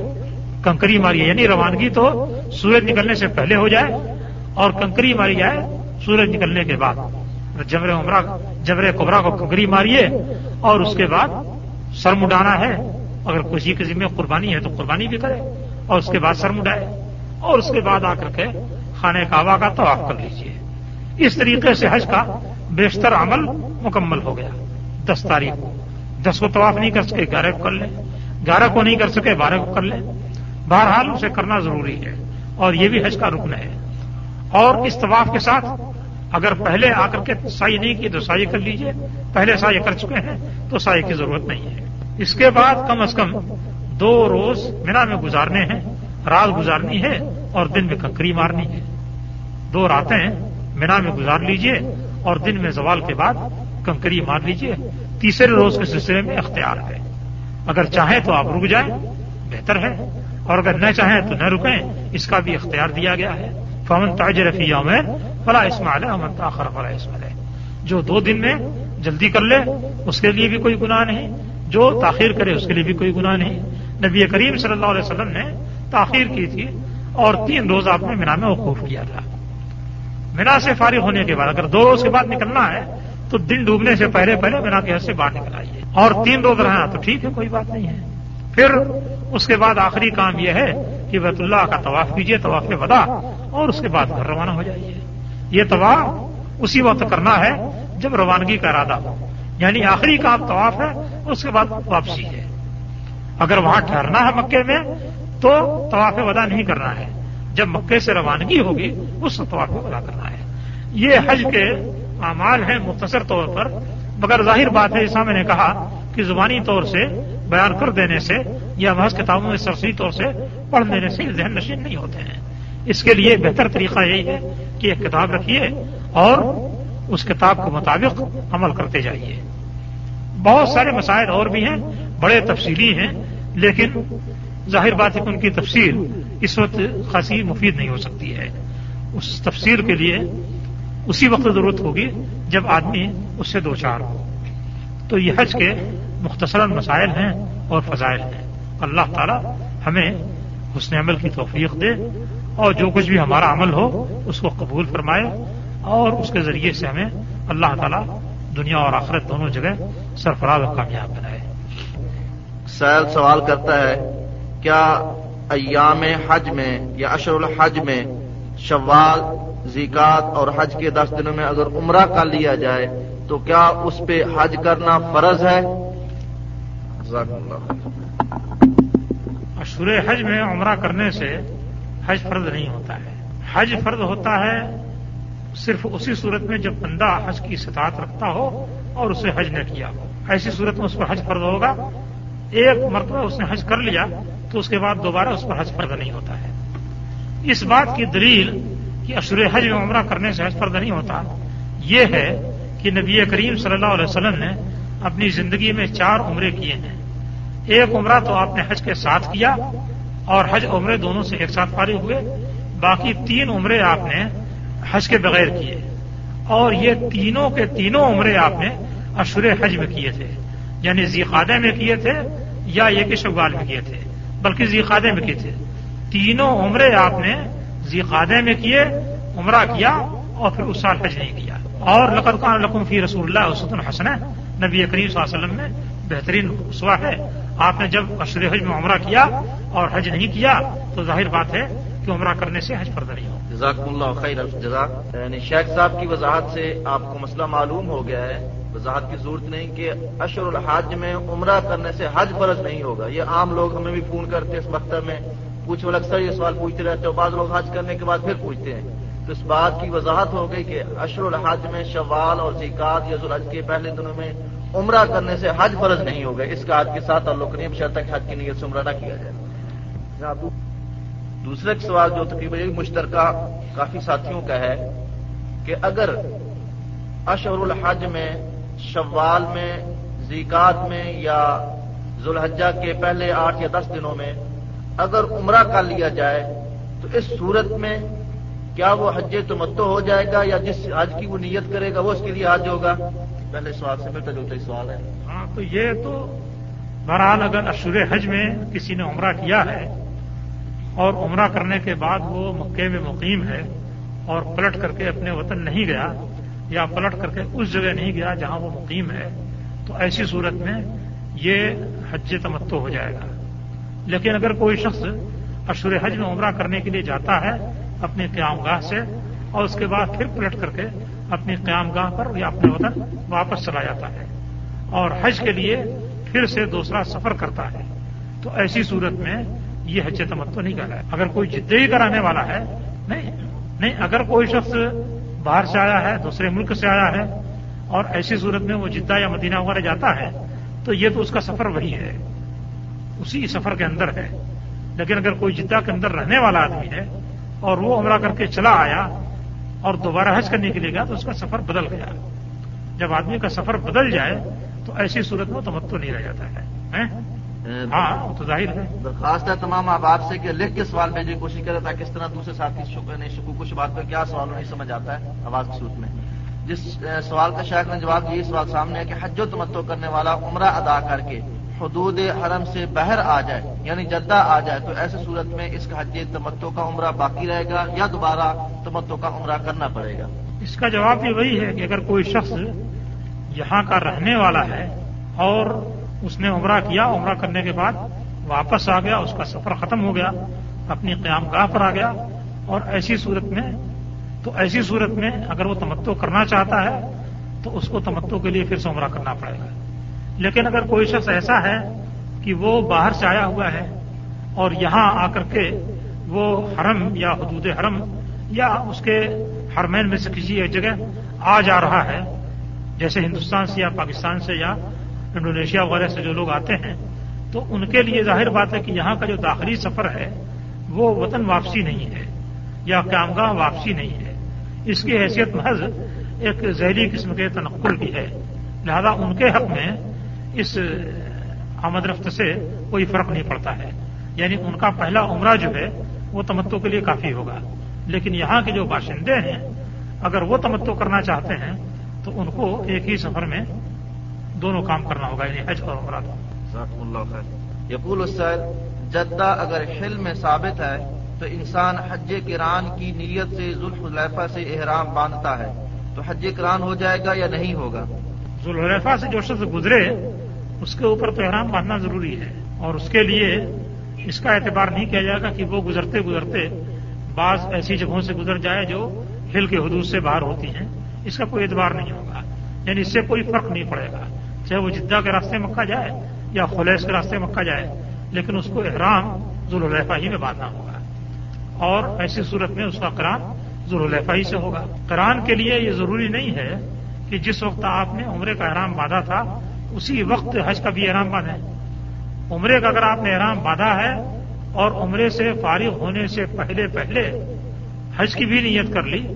کنکری ماری ہے۔ یعنی روانگی تو سورج نکلنے سے پہلے ہو جائے اور کنکری ماری جائے سورج نکلنے کے بعد جبر عمرہ جبر کبرا کو کنکری ماریے اور اس کے بعد سر مڈانا ہے۔ اگر کسی کے ذمہ قربانی ہے تو قربانی بھی کرے اور اس کے بعد سر مڈائے اور اس کے بعد آ کر کے خانہ کعبہ کا طواف کر لیجیے اس طریقے سے حج کا بیشتر عمل مکمل ہو گیا۔ دس تاریخ کو۔ دس کو طواف نہیں کر سکے، گیارہ کو کر لیں۔ گیارہ کو نہیں کر سکے، بارہ کو کر لیں۔ بہرحال اسے کرنا ضروری ہے اور یہ بھی حج کا رکن ہے۔ اور اس طواف کے ساتھ اگر پہلے آ کر کے سائی نہیں کی تو سائی کر لیجیے۔ پہلے سائی کر چکے ہیں تو سائی کی ضرورت نہیں ہے۔ اس کے بعد کم از کم دو روز مینا میں گزارنے ہیں، رات گزارنی ہے اور دن میں کنکری مارنی ہے۔ دو راتیں مینا میں گزار لیجیے اور دن میں زوال کے بعد کنکری مار لیجیے۔ تیسرے روز کے سلسلے میں اختیار ہے۔ اگر چاہیں تو آپ رک جائیں، بہتر ہے۔ اور اگر نہ چاہیں تو نہ رکیں، اس کا بھی اختیار دیا گیا ہے۔ فمن تاج رفیہ میں فلا اسماعیل امن تاخر فلا اسماعیل جو دو دن میں جلدی کر لے، اس کے لیے بھی کوئی گناہ نہیں۔ جو تاخیر کرے، اس کے لیے بھی کوئی گناہ نہیں۔ نبی کریم صلی اللہ علیہ وسلم نے تاخیر کی تھی اور تین روز آپ نے مینا میں وقوف کیا تھا۔ مینا سے فارغ ہونے کے بعد، اگر دو روز کے بعد نکلنا ہے، تو دن ڈوبنے سے پہلے پہلے مینا کے حد سے باہر نکل آئیے۔ اور تین روز رہنا تو ٹھیک ہے، کوئی بات نہیں ہے۔ پھر اس کے بعد آخری کام یہ ہے کہ بیت اللہ کا طواف کیجیے طواف ودا، اور اس کے بعد گھر روانہ ہو جائیے۔ یہ طواف اسی وقت کرنا ہے جب روانگی کا ارادہ ہو۔ یعنی آخری کام طواف ہے، اس کے بعد واپسی ہے۔ اگر وہاں ٹھہرنا ہے مکے میں تو طواف ودا نہیں کرنا ہے۔ جب مکے سے روانگی ہوگی، اس طواف ودا کرنا ہے۔ یہ حج کے اعمال ہیں مختصر طور پر۔ مگر ظاہر بات ہے جیسا میں نے کہا کہ زبانی طور سے، بیان کر دینے سے یا محض کتابوں میں سرسری طور سے پڑھ دینے سے ذہن نشین نہیں ہوتے ہیں۔ اس کے لیے بہتر طریقہ یہی ہے کہ ایک کتاب رکھیے اور اس کتاب کے مطابق عمل کرتے جائیے۔ بہت سارے مسائل اور بھی ہیں، بڑے تفصیلی ہیں، لیکن ظاہر بات ہے کہ ان کی تفصیل اس وقت خاصی مفید نہیں ہو سکتی ہے۔ اس تفسیر کے لیے اسی وقت ضرورت ہوگی جب آدمی اس سے دو چار ہو۔ تو یہ حج کے مختصر مسائل ہیں اور فضائل ہیں۔ اللہ تعالی ہمیں حسن عمل کی توفیق دے اور جو کچھ بھی ہمارا عمل ہو اس کو قبول فرمائے اور اس کے ذریعے سے ہمیں اللہ تعالی دنیا اور آخرت دونوں جگہ سرفراز اور کامیاب بنائے۔ سیل سوال کرتا ہے کیا ایام حج میں یا اشر الحج میں شوال زیکات اور حج کے دس دنوں میں اگر عمرہ کر لیا جائے تو کیا اس پہ حج کرنا فرض ہے؟ اشور حج میں عمرہ کرنے سے حج فرض نہیں ہوتا ہے۔ حج فرض ہوتا ہے صرف اسی صورت میں جب بندہ حج کی سطاعت رکھتا ہو اور اسے حج نہ کیا ہو۔ ایسی صورت میں اس پر حج فرض ہوگا۔ ایک مرتبہ اس نے حج کر لیا تو اس کے بعد دوبارہ اس پر حج فرض نہیں ہوتا ہے۔ اس بات کی دلیل کہ اشر حج میں عمرہ کرنے سے حج فرض نہیں ہوتا یہ ہے کہ نبی کریم صلی اللہ علیہ وسلم نے اپنی زندگی میں چار عمرے کیے ہیں۔ ایک عمرہ تو آپ نے حج کے ساتھ کیا اور حج عمرے دونوں سے ایک ساتھ فارغ ہوئے۔ باقی تین عمرے آپ نے حج کے بغیر کیے۔ اور یہ تینوں کے تینوں عمرے آپ نے اشر حج میں کیے تھے۔ یعنی زیقادے میں کیے تھے یا یہ کہ شوال میں کیے تھے۔ بلکہ زیقادے میں کیے تھے۔ تینوں عمرے آپ نے زیقادے میں کیے، عمرہ کیا اور پھر اس سال حج نہیں کیا۔ اور لقد خان لقم فی رسول اللہ وسط الحسن نبی کریم صلی اللہ علیہ وسلم میں بہترین اسوا ہے۔ آپ نے جب اشر حج میں عمرہ کیا اور حج نہیں کیا تو ظاہر بات ہے کہ عمرہ کرنے سے حج پر نہیں ہو۔ جزاک اللہ خیر۔ جزاک یعنی شیخ صاحب کی وضاحت سے آپ کو مسئلہ معلوم ہو گیا ہے۔ وضاحت کی ضرورت نہیں کہ اشر الحاج میں عمرہ کرنے سے حج فرض نہیں ہوگا۔ یہ عام لوگ ہمیں بھی فون کرتے اس مکتب میں پوچھ اکثر یہ سوال پوچھتے رہتے ہیں بعض لوگ حج کرنے کے بعد پھر پوچھتے ہیں۔ تو اس بات کی وضاحت ہو گئی کہ اشر الحج میں شوال اور زیکات یا ذوالحج کے پہلے دنوں میں عمرہ کرنے سے حج فرض نہیں ہوگا اس کا حج کے ساتھ تعلق نہیں شرط تک حج کی نیت سے عمرہ نہ کیا جائے۔ دوسرا سوال جو تقریباً مشترکہ کافی ساتھیوں کا ہے کہ اگر اشور الحج میں، شوال میں، زیکات میں یا ذوالحجہ کے پہلے آٹھ یا دس دنوں میں اگر عمرہ کر لیا جائے، تو اس صورت میں کیا وہ حج تمتو ہو جائے گا یا جس حج کی وہ نیت کرے گا، وہ اس کے لیے حج ہوگا؟ پہلے سوال سے ملتا جلتا سوال ہے۔ ہاں تو یہ تو بہرحال اگر اشور حج میں کسی نے عمرہ کیا ہے اور عمرہ کرنے کے بعد وہ مکے میں مقیم ہے اور پلٹ کر کے اپنے وطن نہیں گیا یا پلٹ کر کے اس جگہ نہیں گیا جہاں وہ مقیم ہے، تو ایسی صورت میں یہ حج تمتو ہو جائے گا۔ لیکن اگر کوئی شخص اشور حج میں عمرہ کرنے کے لیے جاتا ہے اپنی قیام گاہ سے اور اس کے بعد پھر پلٹ کر کے اپنی قیام گاہ پر یا اپنے وطن واپس چلا جاتا ہے اور حج کے لیے پھر سے دوسرا سفر کرتا ہے۔ تو ایسی صورت میں یہ حج تمتو نہیں کر رہا ہے۔ اگر کوئی جدے ہی کرانے والا ہے، نہیں نہیں، اگر کوئی شخص باہر سے آیا ہے، دوسرے ملک سے آیا ہے اور ایسی صورت میں وہ جدہ یا مدینہ وغیرہ جاتا ہے، تو یہ تو اس کا سفر وہی ہے۔ اسی سفر کے اندر ہے۔ لیکن اگر کوئی جدہ کے اندر رہنے والا آدمی ہے اور وہ عمرہ کر کے چلا آیا اور دوبارہ حج کرنے کے لیے گیا تو اس کا سفر بدل گیا۔ جب آدمی کا سفر بدل جائے تو ایسی صورت میں تمتو نہیں رہ جاتا ہے۔ ہاں تو ظاہر ہے۔ درخواست ہے تمام آپ سے کہ لکھ کے سوال بھیجنے کی کوشش کرے تاکہ اس طرح دوسرے ساتھی شکر نہیں شکو کچھ بات پر کیا سوال نہیں سمجھ آتا ہے آواز کی صورت میں۔ جس سوال کا شاید نے جواب یہی سوال سامنے ہے کہ حج و تمتو کرنے والا عمرہ ادا کر کے حدود حرم سے باہر آ جائے یعنی جدہ آ جائے، تو ایسی صورت میں اس کا حج تمتو کا عمرہ باقی رہے گا یا دوبارہ تمتو کا عمرہ کرنا پڑے گا؟ اس کا جواب بھی وہی ہے کہ اگر کوئی شخص یہاں کا رہنے والا ہے اور اس نے عمرہ کیا، عمرہ کرنے کے بعد واپس آ گیا، اس کا سفر ختم ہو گیا، اپنی قیام گاہ پر آ گیا، اور ایسی صورت میں، تو ایسی صورت میں اگر وہ تمتو کرنا چاہتا ہے، تو اس کو تمتو کے لیے پھر سے عمرہ کرنا پڑے گا۔ لیکن اگر کوئی شخص ایسا ہے کہ وہ باہر سے آیا ہوا ہے اور یہاں آ کر کے وہ حرم یا حدود حرم یا اس کے حرمین میں سے کسی ایک جگہ آ جا رہا ہے، جیسے ہندوستان سے یا پاکستان سے یا انڈونیشیا وغیرہ سے جو لوگ آتے ہیں، تو ان کے لیے ظاہر بات ہے کہ یہاں کا جو داخلی سفر ہے، وہ وطن واپسی نہیں ہے یا قیامگاہ واپسی نہیں ہے۔ اس کی حیثیت محض ایک ذہنی قسم کے تنقل کی ہے۔ لہذا ان کے حق میں اس آمد رفت سے کوئی فرق نہیں پڑتا ہے۔ یعنی ان کا پہلا عمرہ جو ہے وہ تمتو کے لیے کافی ہوگا۔ لیکن یہاں کے جو باشندے ہیں اگر وہ تمتو کرنا چاہتے ہیں تو ان کو ایک ہی سفر میں دونوں کام کرنا ہوگا یعنی حج اور عمرہ۔ اللہ خیر۔ یقول السید جدہ اگر حل میں ثابت ہے تو انسان حج کران کی نیت سے ذوالحلیفہ سے احرام باندھتا ہے۔ تو حج کران ہو جائے گا یا نہیں ہوگا؟ ذوالحلیفہ سے جو شخص گزرے اس کے اوپر تو احرام باندھنا ضروری ہے اور اس کے لیے اس کا اعتبار نہیں کیا جائے گا کہ وہ گزرتے گزرتے بعض ایسی جگہوں سے گزر جائے جو ہل کے حدود سے باہر ہوتی ہیں۔ اس کا کوئی اعتبار نہیں ہوگا۔ یعنی اس سے کوئی فرق نہیں پڑے گا۔ چاہے وہ جدہ کے راستے مکہ جائے یا خلیش کے راستے مکہ جائے، لیکن اس کو احرام ذوالحفا ہی میں باندھنا ہوگا۔ اور ایسی صورت میں اس کا کران ذوالحفا ہی سے ہوگا۔ کران کے لیے یہ ضروری نہیں ہے کہ جس وقت آپ نے عمرے کا احرام باندھا تھا اسی وقت حج کا بھی احرام باندھے عمرے کا اگر آپ نے احرام باندھا ہے اور عمرے سے فارغ ہونے سے پہلے پہلے حج کی بھی نیت کر لی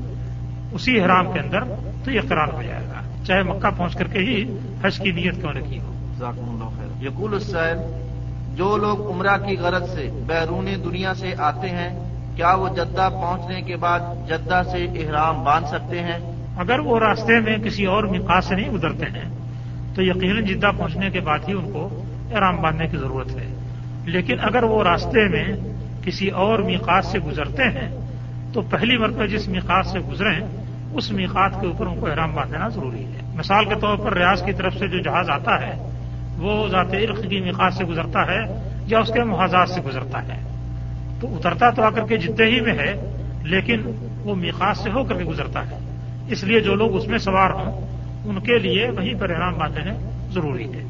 اسی احرام کے اندر تو یہ قرار ہو جائے گا۔ چاہے مکہ پہنچ کر کے ہی حج کی نیت کیوں رکھی ہو۔ یقول السین جو لوگ عمرہ کی غرض سے بیرون دنیا سے آتے ہیں کیا وہ جدہ پہنچنے کے بعد جدہ سے احرام باندھ سکتے ہیں؟ اگر وہ راستے میں کسی اور مقاص سے نہیں گزرتے ہیں تو یقیناً جدہ پہنچنے کے بعد ہی ان کو احرام باندھنے کی ضرورت ہے۔ لیکن اگر وہ راستے میں کسی اور میقات سے گزرتے ہیں، تو پہلی مرتبہ جس میقات سے گزریں، اس میقات کے اوپر ان کو احرام باندھنا ضروری ہے۔ مثال کے طور پر ریاض کی طرف سے جو جہاز آتا ہے، وہ ذات عرق کی میقات سے گزرتا ہے یا اس کے محاذات سے گزرتا ہے۔ تو اترتا تو آ کر کے جتنے ہی میں ہے، لیکن وہ میقات سے ہو کر کے گزرتا ہے۔ اس لیے جو لوگ اس میں سوار ہوں ان کے لیے وہیں پر احرام باندھ لینے ضروری ہے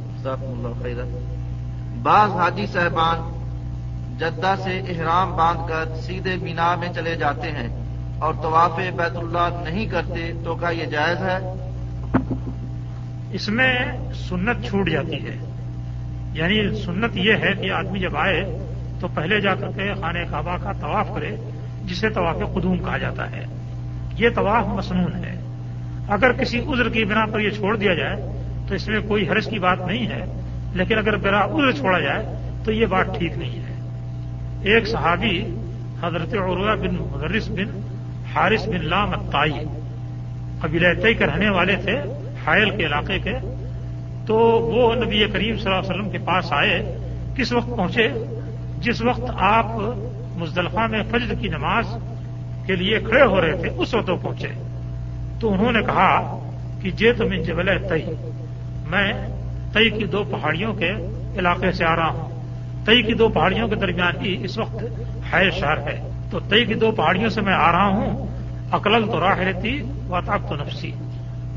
بعض حاجی صاحبان جدہ سے احرام باندھ کر سیدھے مینا میں چلے جاتے ہیں اور طواف بیت اللہ نہیں کرتے تو کیا یہ جائز ہے؟ اس میں سنت چھوٹ جاتی ہے۔ یعنی سنت یہ ہے کہ آدمی جب آئے تو پہلے جا کر کے خانہ کعبہ کا طواف کرے جسے طواف قدوم کہا جاتا ہے۔ یہ طواف مصنون ہے۔ اگر کسی عذر کی بنا پر یہ چھوڑ دیا جائے، تو اس میں کوئی حرض کی بات نہیں ہے، لیکن اگر بلا عذر چھوڑا جائے، تو یہ بات ٹھیک نہیں ہے۔ ایک صحابی، حضرت عروہ بن مدرس بن حارث بن لام اتائی قبیلہ طے کے رہنے والے تھے، حائل کے علاقے کے، تو وہ نبی کریم صلی اللہ علیہ وسلم کے پاس آئے، کس وقت پہنچے؟ جس وقت آپ مزدلفہ میں فجر کی نماز کے لیے کھڑے ہو رہے تھے، اس وقت وہ پہنچے۔ تو انہوں نے کہا کہ جے تو من جبل تئی میں تئی کی دو پہاڑیوں کے علاقے سے آ رہا ہوں۔ تئی کی دو پہاڑیوں کے درمیان ہی اس وقت ہے شہر ہے۔ تو تئی کی دو پہاڑیوں سے میں آ رہا ہوں۔ اکلل تو راہ رہتی و تو نفسی۔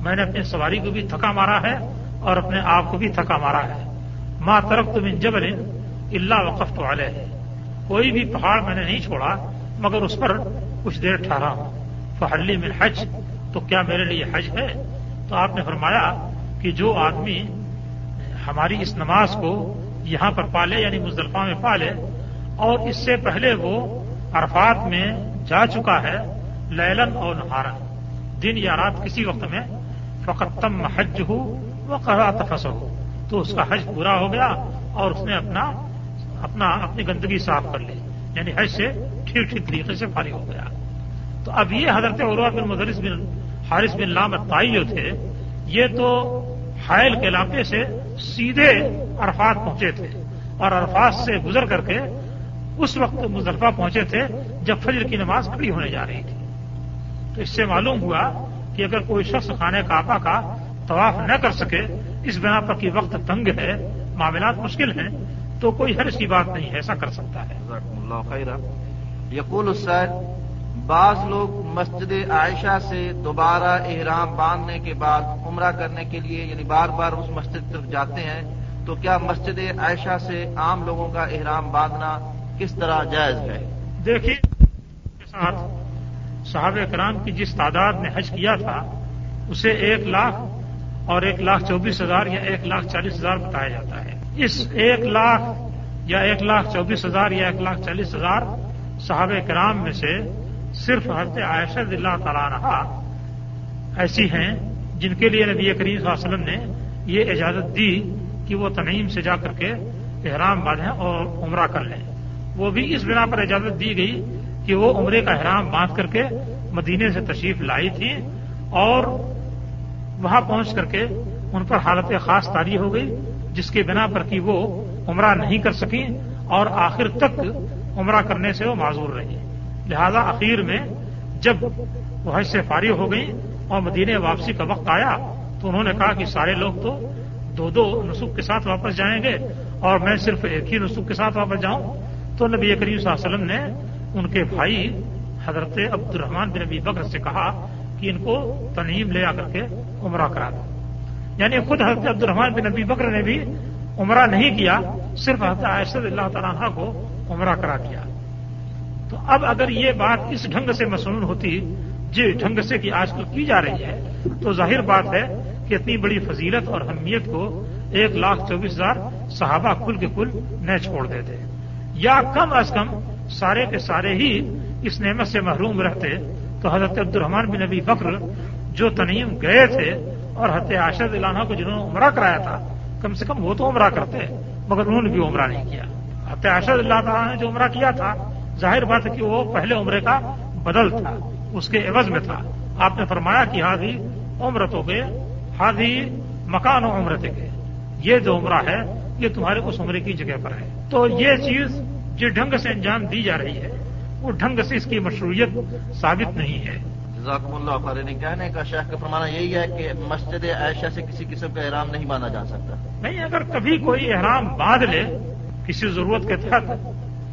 میں نے اپنی سواری کو بھی تھکا مارا ہے اور اپنے آپ کو بھی تھکا مارا ہے۔ ماں ترق تم ان جبل اللہ وقف تو والے ہے کوئی بھی پہاڑ میں نے نہیں چھوڑا، مگر اس پر کچھ دیر ٹھہرا ہوں۔ فہلی میں حج۔ تو کیا میرے لیے حج ہے؟ تو آپ نے فرمایا کہ جو آدمی ہماری اس نماز کو یہاں پر پالے یعنی مزدلفہ میں پالے، اور اس سے پہلے وہ عرفات میں جا چکا ہے لیلن اور نہارن دن یا رات کسی وقت میں، فقط تم حج ہو وہ کرا تفس ہو تو اس کا حج پورا ہو گیا اور اس نے اپنا اپنا، اپنی گندگی صاف کر لی یعنی حج سے ٹھیک ٹھیک طریقے سے فارغ ہو گیا۔ تو اب یہ حضرت عروہ بن مدرس بن حارث بن لام تائی جو تھے، یہ تو حائل کے علاقے سے سیدھے عرفات پہنچے تھے اور عرفات سے گزر کر کے اس وقت مزرفہ پہنچے تھے جب فجر کی نماز کھڑی ہونے جا رہی تھی۔ تو اس سے معلوم ہوا کہ اگر کوئی شخص خانے کعبہ کا طواف نہ کر سکے، اس بنا پر کہ وقت تنگ ہے، معاملات مشکل ہیں، تو کوئی حرض کی بات نہیں ہے ایسا کر سکتا ہے۔ یقول بعض لوگ مسجد عائشہ سے دوبارہ احرام باندھنے کے بعد عمرہ کرنے کے لیے یعنی بار بار اس مسجد طرف جاتے ہیں، تو کیا مسجد عائشہ سے عام لوگوں کا احرام باندھنا کس طرح جائز ہے؟ دیکھیے، ساتھ، صحابہ کرام کی جس تعداد نے حج کیا تھا، اسے ایک لاکھ اور ایک لاکھ چوبیس ہزار یا ایک لاکھ چالیس ہزار بتایا جاتا ہے۔ اس ایک لاکھ یا ایک لاکھ چوبیس ہزار یا ایک لاکھ چالیس ہزار صحابہ کرام میں سے صرف حضرت عائشہ اللہ تعالیٰ رہا ایسی ہیں جن کے لیے نبی کریم صلی اللہ علیہ وسلم نے یہ اجازت دی کہ وہ تنعیم سے جا کر کے احرام باندھیں اور عمرہ کر لیں۔ وہ بھی اس بنا پر اجازت دی گئی کہ وہ عمرے کا احرام باندھ کر کے مدینے سے تشریف لائی تھی اور وہاں پہنچ کر کے ان پر حالت خاص تاری ہو گئی، جس کے بنا پر کہ وہ عمرہ نہیں کر سکیں اور آخر تک عمرہ کرنے سے وہ معذور رہی لہذا اخیر میں جب وہ حج سے فارغ ہو گئی اور مدینے واپسی کا وقت آیا تو انہوں نے کہا کہ سارے لوگ تو دو دو نسخ کے ساتھ واپس جائیں گے اور میں صرف ایک ہی نسخ کے ساتھ واپس جاؤں تو نبی کریم صلی اللہ علیہ وسلم نے ان کے بھائی حضرت عبد الرحمان بن نبی بکر سے کہا کہ ان کو تنہیم لے آ کر کے عمرہ کرا دو۔ یعنی خود حضرت عبد الرحمان بن نبی بکر نے بھی عمرہ نہیں کیا، صرف حضرت عائشہ اللہ تعالیٰ کو عمرہ کرا دیا۔ تو اب اگر یہ بات اس ڈھنگ سے مصنون ہوتی جس جی، ڈھنگ سے کہ آج کل کی جا رہی ہے، تو ظاہر بات ہے کہ اتنی بڑی فضیلت اور اہمیت کو ایک لاکھ چوبیس ہزار صحابہ کل کے کل نہ چھوڑ دیتے۔ یا کم از کم سارے کے سارے ہی اس نعمت سے محروم رہتے۔ تو حضرت عبد الرحمان بن نبی بکر جو تنیم گئے تھے اور حضرت عاشد علانہ کو جنہوں نے عمرہ کرایا تھا، کم سے کم وہ تو عمرہ کرتے، مگر انہوں نے بھی عمرہ نہیں کیا۔ حضرت عاشد اللہ تعالیٰ نے جو عمرہ کیا تھا ظاہر بات ہے کہ وہ پہلے عمرے کا بدل تھا اس کے عوض میں تھا۔ آپ نے فرمایا کہ ہادی عمرتوں کے ہادی مکان و عمرت کے یہ جو عمرہ ہے یہ تمہارے اس عمرے کی جگہ پر ہے۔ تو یہ چیز جس ڈھنگ سے انجام دی جا رہی ہے وہ ڈھنگ سے اس کی مشروعیت ثابت نہیں ہے۔ ذاکم اللہ خالد کہنے کا شیخ کا فرمانا یہی ہے کہ مسجد عائشہ سے کسی قسم کا احرام نہیں باندھا جا سکتا۔ نہیں اگر کبھی کوئی احرام باندھ لے کسی ضرورت کے تحت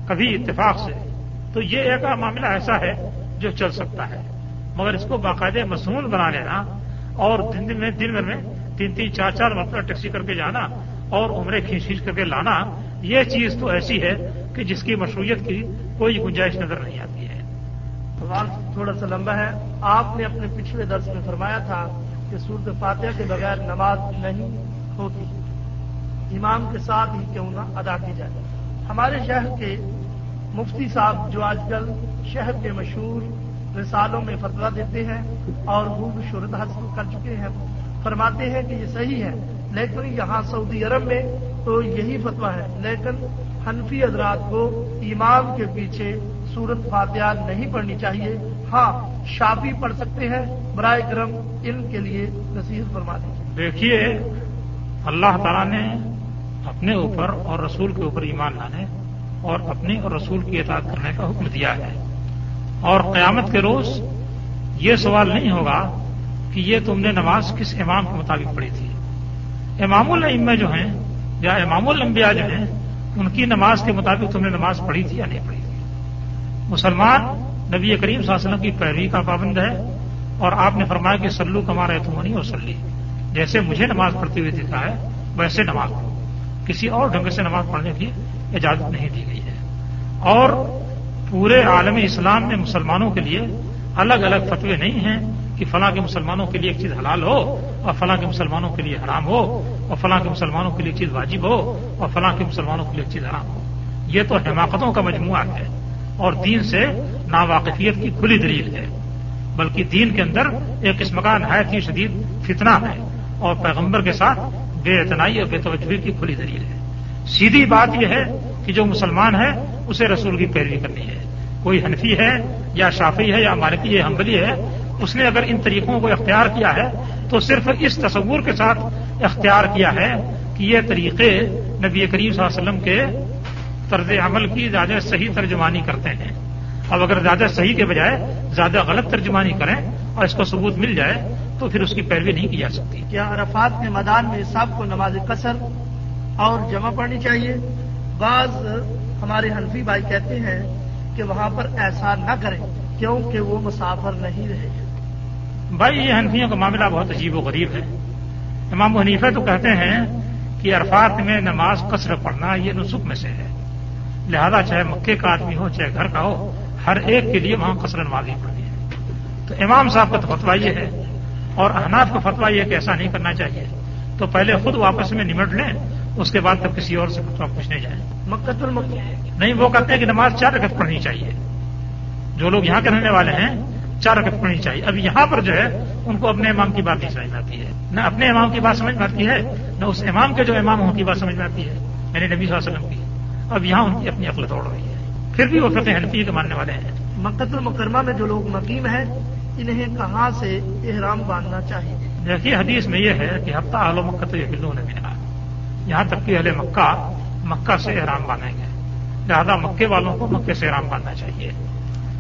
کبھی اتفاق سے۔ تو یہ ایک معاملہ ایسا ہے جو چل سکتا ہے۔ مگر اس کو باقاعدہ مصنون بنا لینا اور دن میں دن بھر میں تین تین چار چار مرتبہ ٹیکسی کر کے جانا اور عمرے کھینچ کھینچ کر کے لانا، یہ چیز تو ایسی ہے کہ جس کی مشروعیت کی کوئی گنجائش نظر نہیں آتی ہے۔ سوال تھوڑا سا لمبا ہے۔ آپ نے اپنے پچھلے درس میں فرمایا تھا کہ صورت فاتحہ کے بغیر نماز نہیں ہوتی۔ امام کے ساتھ ہی کیوں نہ ادا کی جائے؟ ہمارے شہر کے مفتی صاحب جو آج کل شہر کے مشہور رسالوں میں فتوا دیتے ہیں اور خوب شہرت حاصل کر چکے ہیں، فرماتے ہیں کہ یہ صحیح ہے، لیکن یہاں سعودی عرب میں تو یہی فتوا ہے، لیکن حنفی حضرات کو امام کے پیچھے سورت فاتحہ نہیں پڑھنی چاہیے۔ ہاں شافی پڑھ سکتے ہیں، برائے کرم علم کے لیے نصیحت فرما دیجیے دیکھیے، اللہ تعالیٰ نے اپنے اوپر اور رسول کے اوپر ایمان لانے اور اپنی اور رسول کی اطاعت کرنے کا حکم دیا ہے۔ اور قیامت کے روز یہ سوال نہیں ہوگا کہ یہ تم نے نماز کس امام کے مطابق پڑھی تھی۔ امام العم جو ہیں یا امام الانبیاء جو ہیں، ان کی نماز کے مطابق تم نے نماز پڑھی تھی یا نہیں پڑھی تھی؟ مسلمان نبی کریم صلی اللہ علیہ وسلم کی پیروی کا پابند ہے اور آپ نے فرمایا کہ سلو کمارا تمہنی اور سلی جیسے مجھے نماز پڑھتے ہوئے دکھا ہے، ویسے نماز پڑھو۔ کسی اور ڈھنگ سے نماز پڑھنے کی اجازت نہیں دی گئی ہے۔ اور پورے عالم اسلام میں مسلمانوں کے لیے الگ الگ فتوے نہیں ہیں کہ فلاں کے مسلمانوں کے لیے ایک چیز حلال ہو اور فلاں کے مسلمانوں کے لیے حرام ہو اور فلاں کے مسلمانوں کے لیے ایک چیز واجب ہو اور فلاں کے مسلمانوں کے لیے ایک چیز حرام ہو۔ یہ تو حماقتوں کا مجموعہ ہے اور دین سے ناواقفیت کی کھلی دلیل ہے۔ بلکہ دین کے اندر ایک قسم کا نہایت ہی شدید فتنہ ہے اور پیغمبر کے ساتھ بے اعتنائی اور بے توجہ کی کھلی دلیل ہے۔ سیدھی بات یہ ہے کہ جو مسلمان ہے، اسے رسول کی پیروی کرنی ہے۔ کوئی حنفی ہے یا شافی ہے یا مالکی ہے حمبلی ہے، اس نے اگر ان طریقوں کو اختیار کیا ہے، تو صرف اس تصور کے ساتھ اختیار کیا ہے کہ یہ طریقے نبی کریم صلی اللہ علیہ وسلم کے طرز عمل کی زیادہ صحیح ترجمانی کرتے ہیں۔ اب اگر زیادہ صحیح کے بجائے زیادہ غلط ترجمانی کریں اور اس کو ثبوت مل جائے، تو پھر اس کی پیروی نہیں کی جا سکتی۔ کیا عرفات کے میدان میں سب کو نماز قصر اور جمع پڑھنی چاہیے۔ بعض ہمارے حنفی بھائی کہتے ہیں کہ وہاں پر ایسا نہ کریں کیونکہ وہ مسافر نہیں رہے۔ بھائی، یہ حنفیوں کا معاملہ بہت عجیب و غریب ہے۔ امام حنیفہ تو کہتے ہیں کہ عرفات میں نماز قصر پڑھنا یہ نسخ میں سے ہے۔ لہذا چاہے مکے کا آدمی ہو، چاہے گھر کا ہو، ہر ایک کے لیے وہاں قصر نماز ہی پڑھنی ہے۔ تو امام صاحب کا تو فتوا یہ ہے۔ اور احناف کا فتوا یہ کہ ایسا نہیں کرنا چاہیے۔ تو پہلے خود واپس میں نمٹ لیں۔ اس کے بعد تب کسی اور سے پوچھنے جائیں مکت المکی نہیں وہ کہتے ہیں کہ نماز چار رکعت پڑھنی چاہیے۔ جو لوگ یہاں کے رہنے والے ہیں چار رکعت پڑھنی چاہیے۔ اب یہاں پر جو ہے ان کو اپنے امام کی بات نہیں سمجھ میں آتی ہے۔ نہ اپنے امام کی بات سمجھ میں آتی ہے نہ اس امام کے جو امام ان کی بات سمجھ میں آتی ہے۔ یعنی نبی صلی اللہ علیہ وسلم کی۔ اب یہاں ان کی اپنی عقل توڑ رہی ہے۔ پھر بھی وہ کہتے ہیں حنفی کے ماننے والے ہیں۔ مکت المکرمہ میں جو لوگ مقیم ہیں انہیں کہاں سے احرام باندھنا چاہیے؟ دیکھیے حدیث میں یہ ہے کہ ہفتہ آل و مکہ تو یہ بلو نے ملا یہاں تک کہ اہل مکہ مکہ سے احرام باندھیں گے۔ لہٰذا مکے والوں کو مکے سے احرام باندھنا چاہیے۔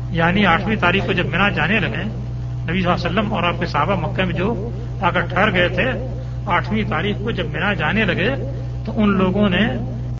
یعنی آٹھویں تاریخ کو جب مینا جانے لگے، نبی صلی اللہ علیہ وسلم اور آپ کے صحابہ مکے میں جو آ کر ٹھہر گئے تھے، آٹھویں تاریخ کو جب مینا جانے لگے، تو ان لوگوں نے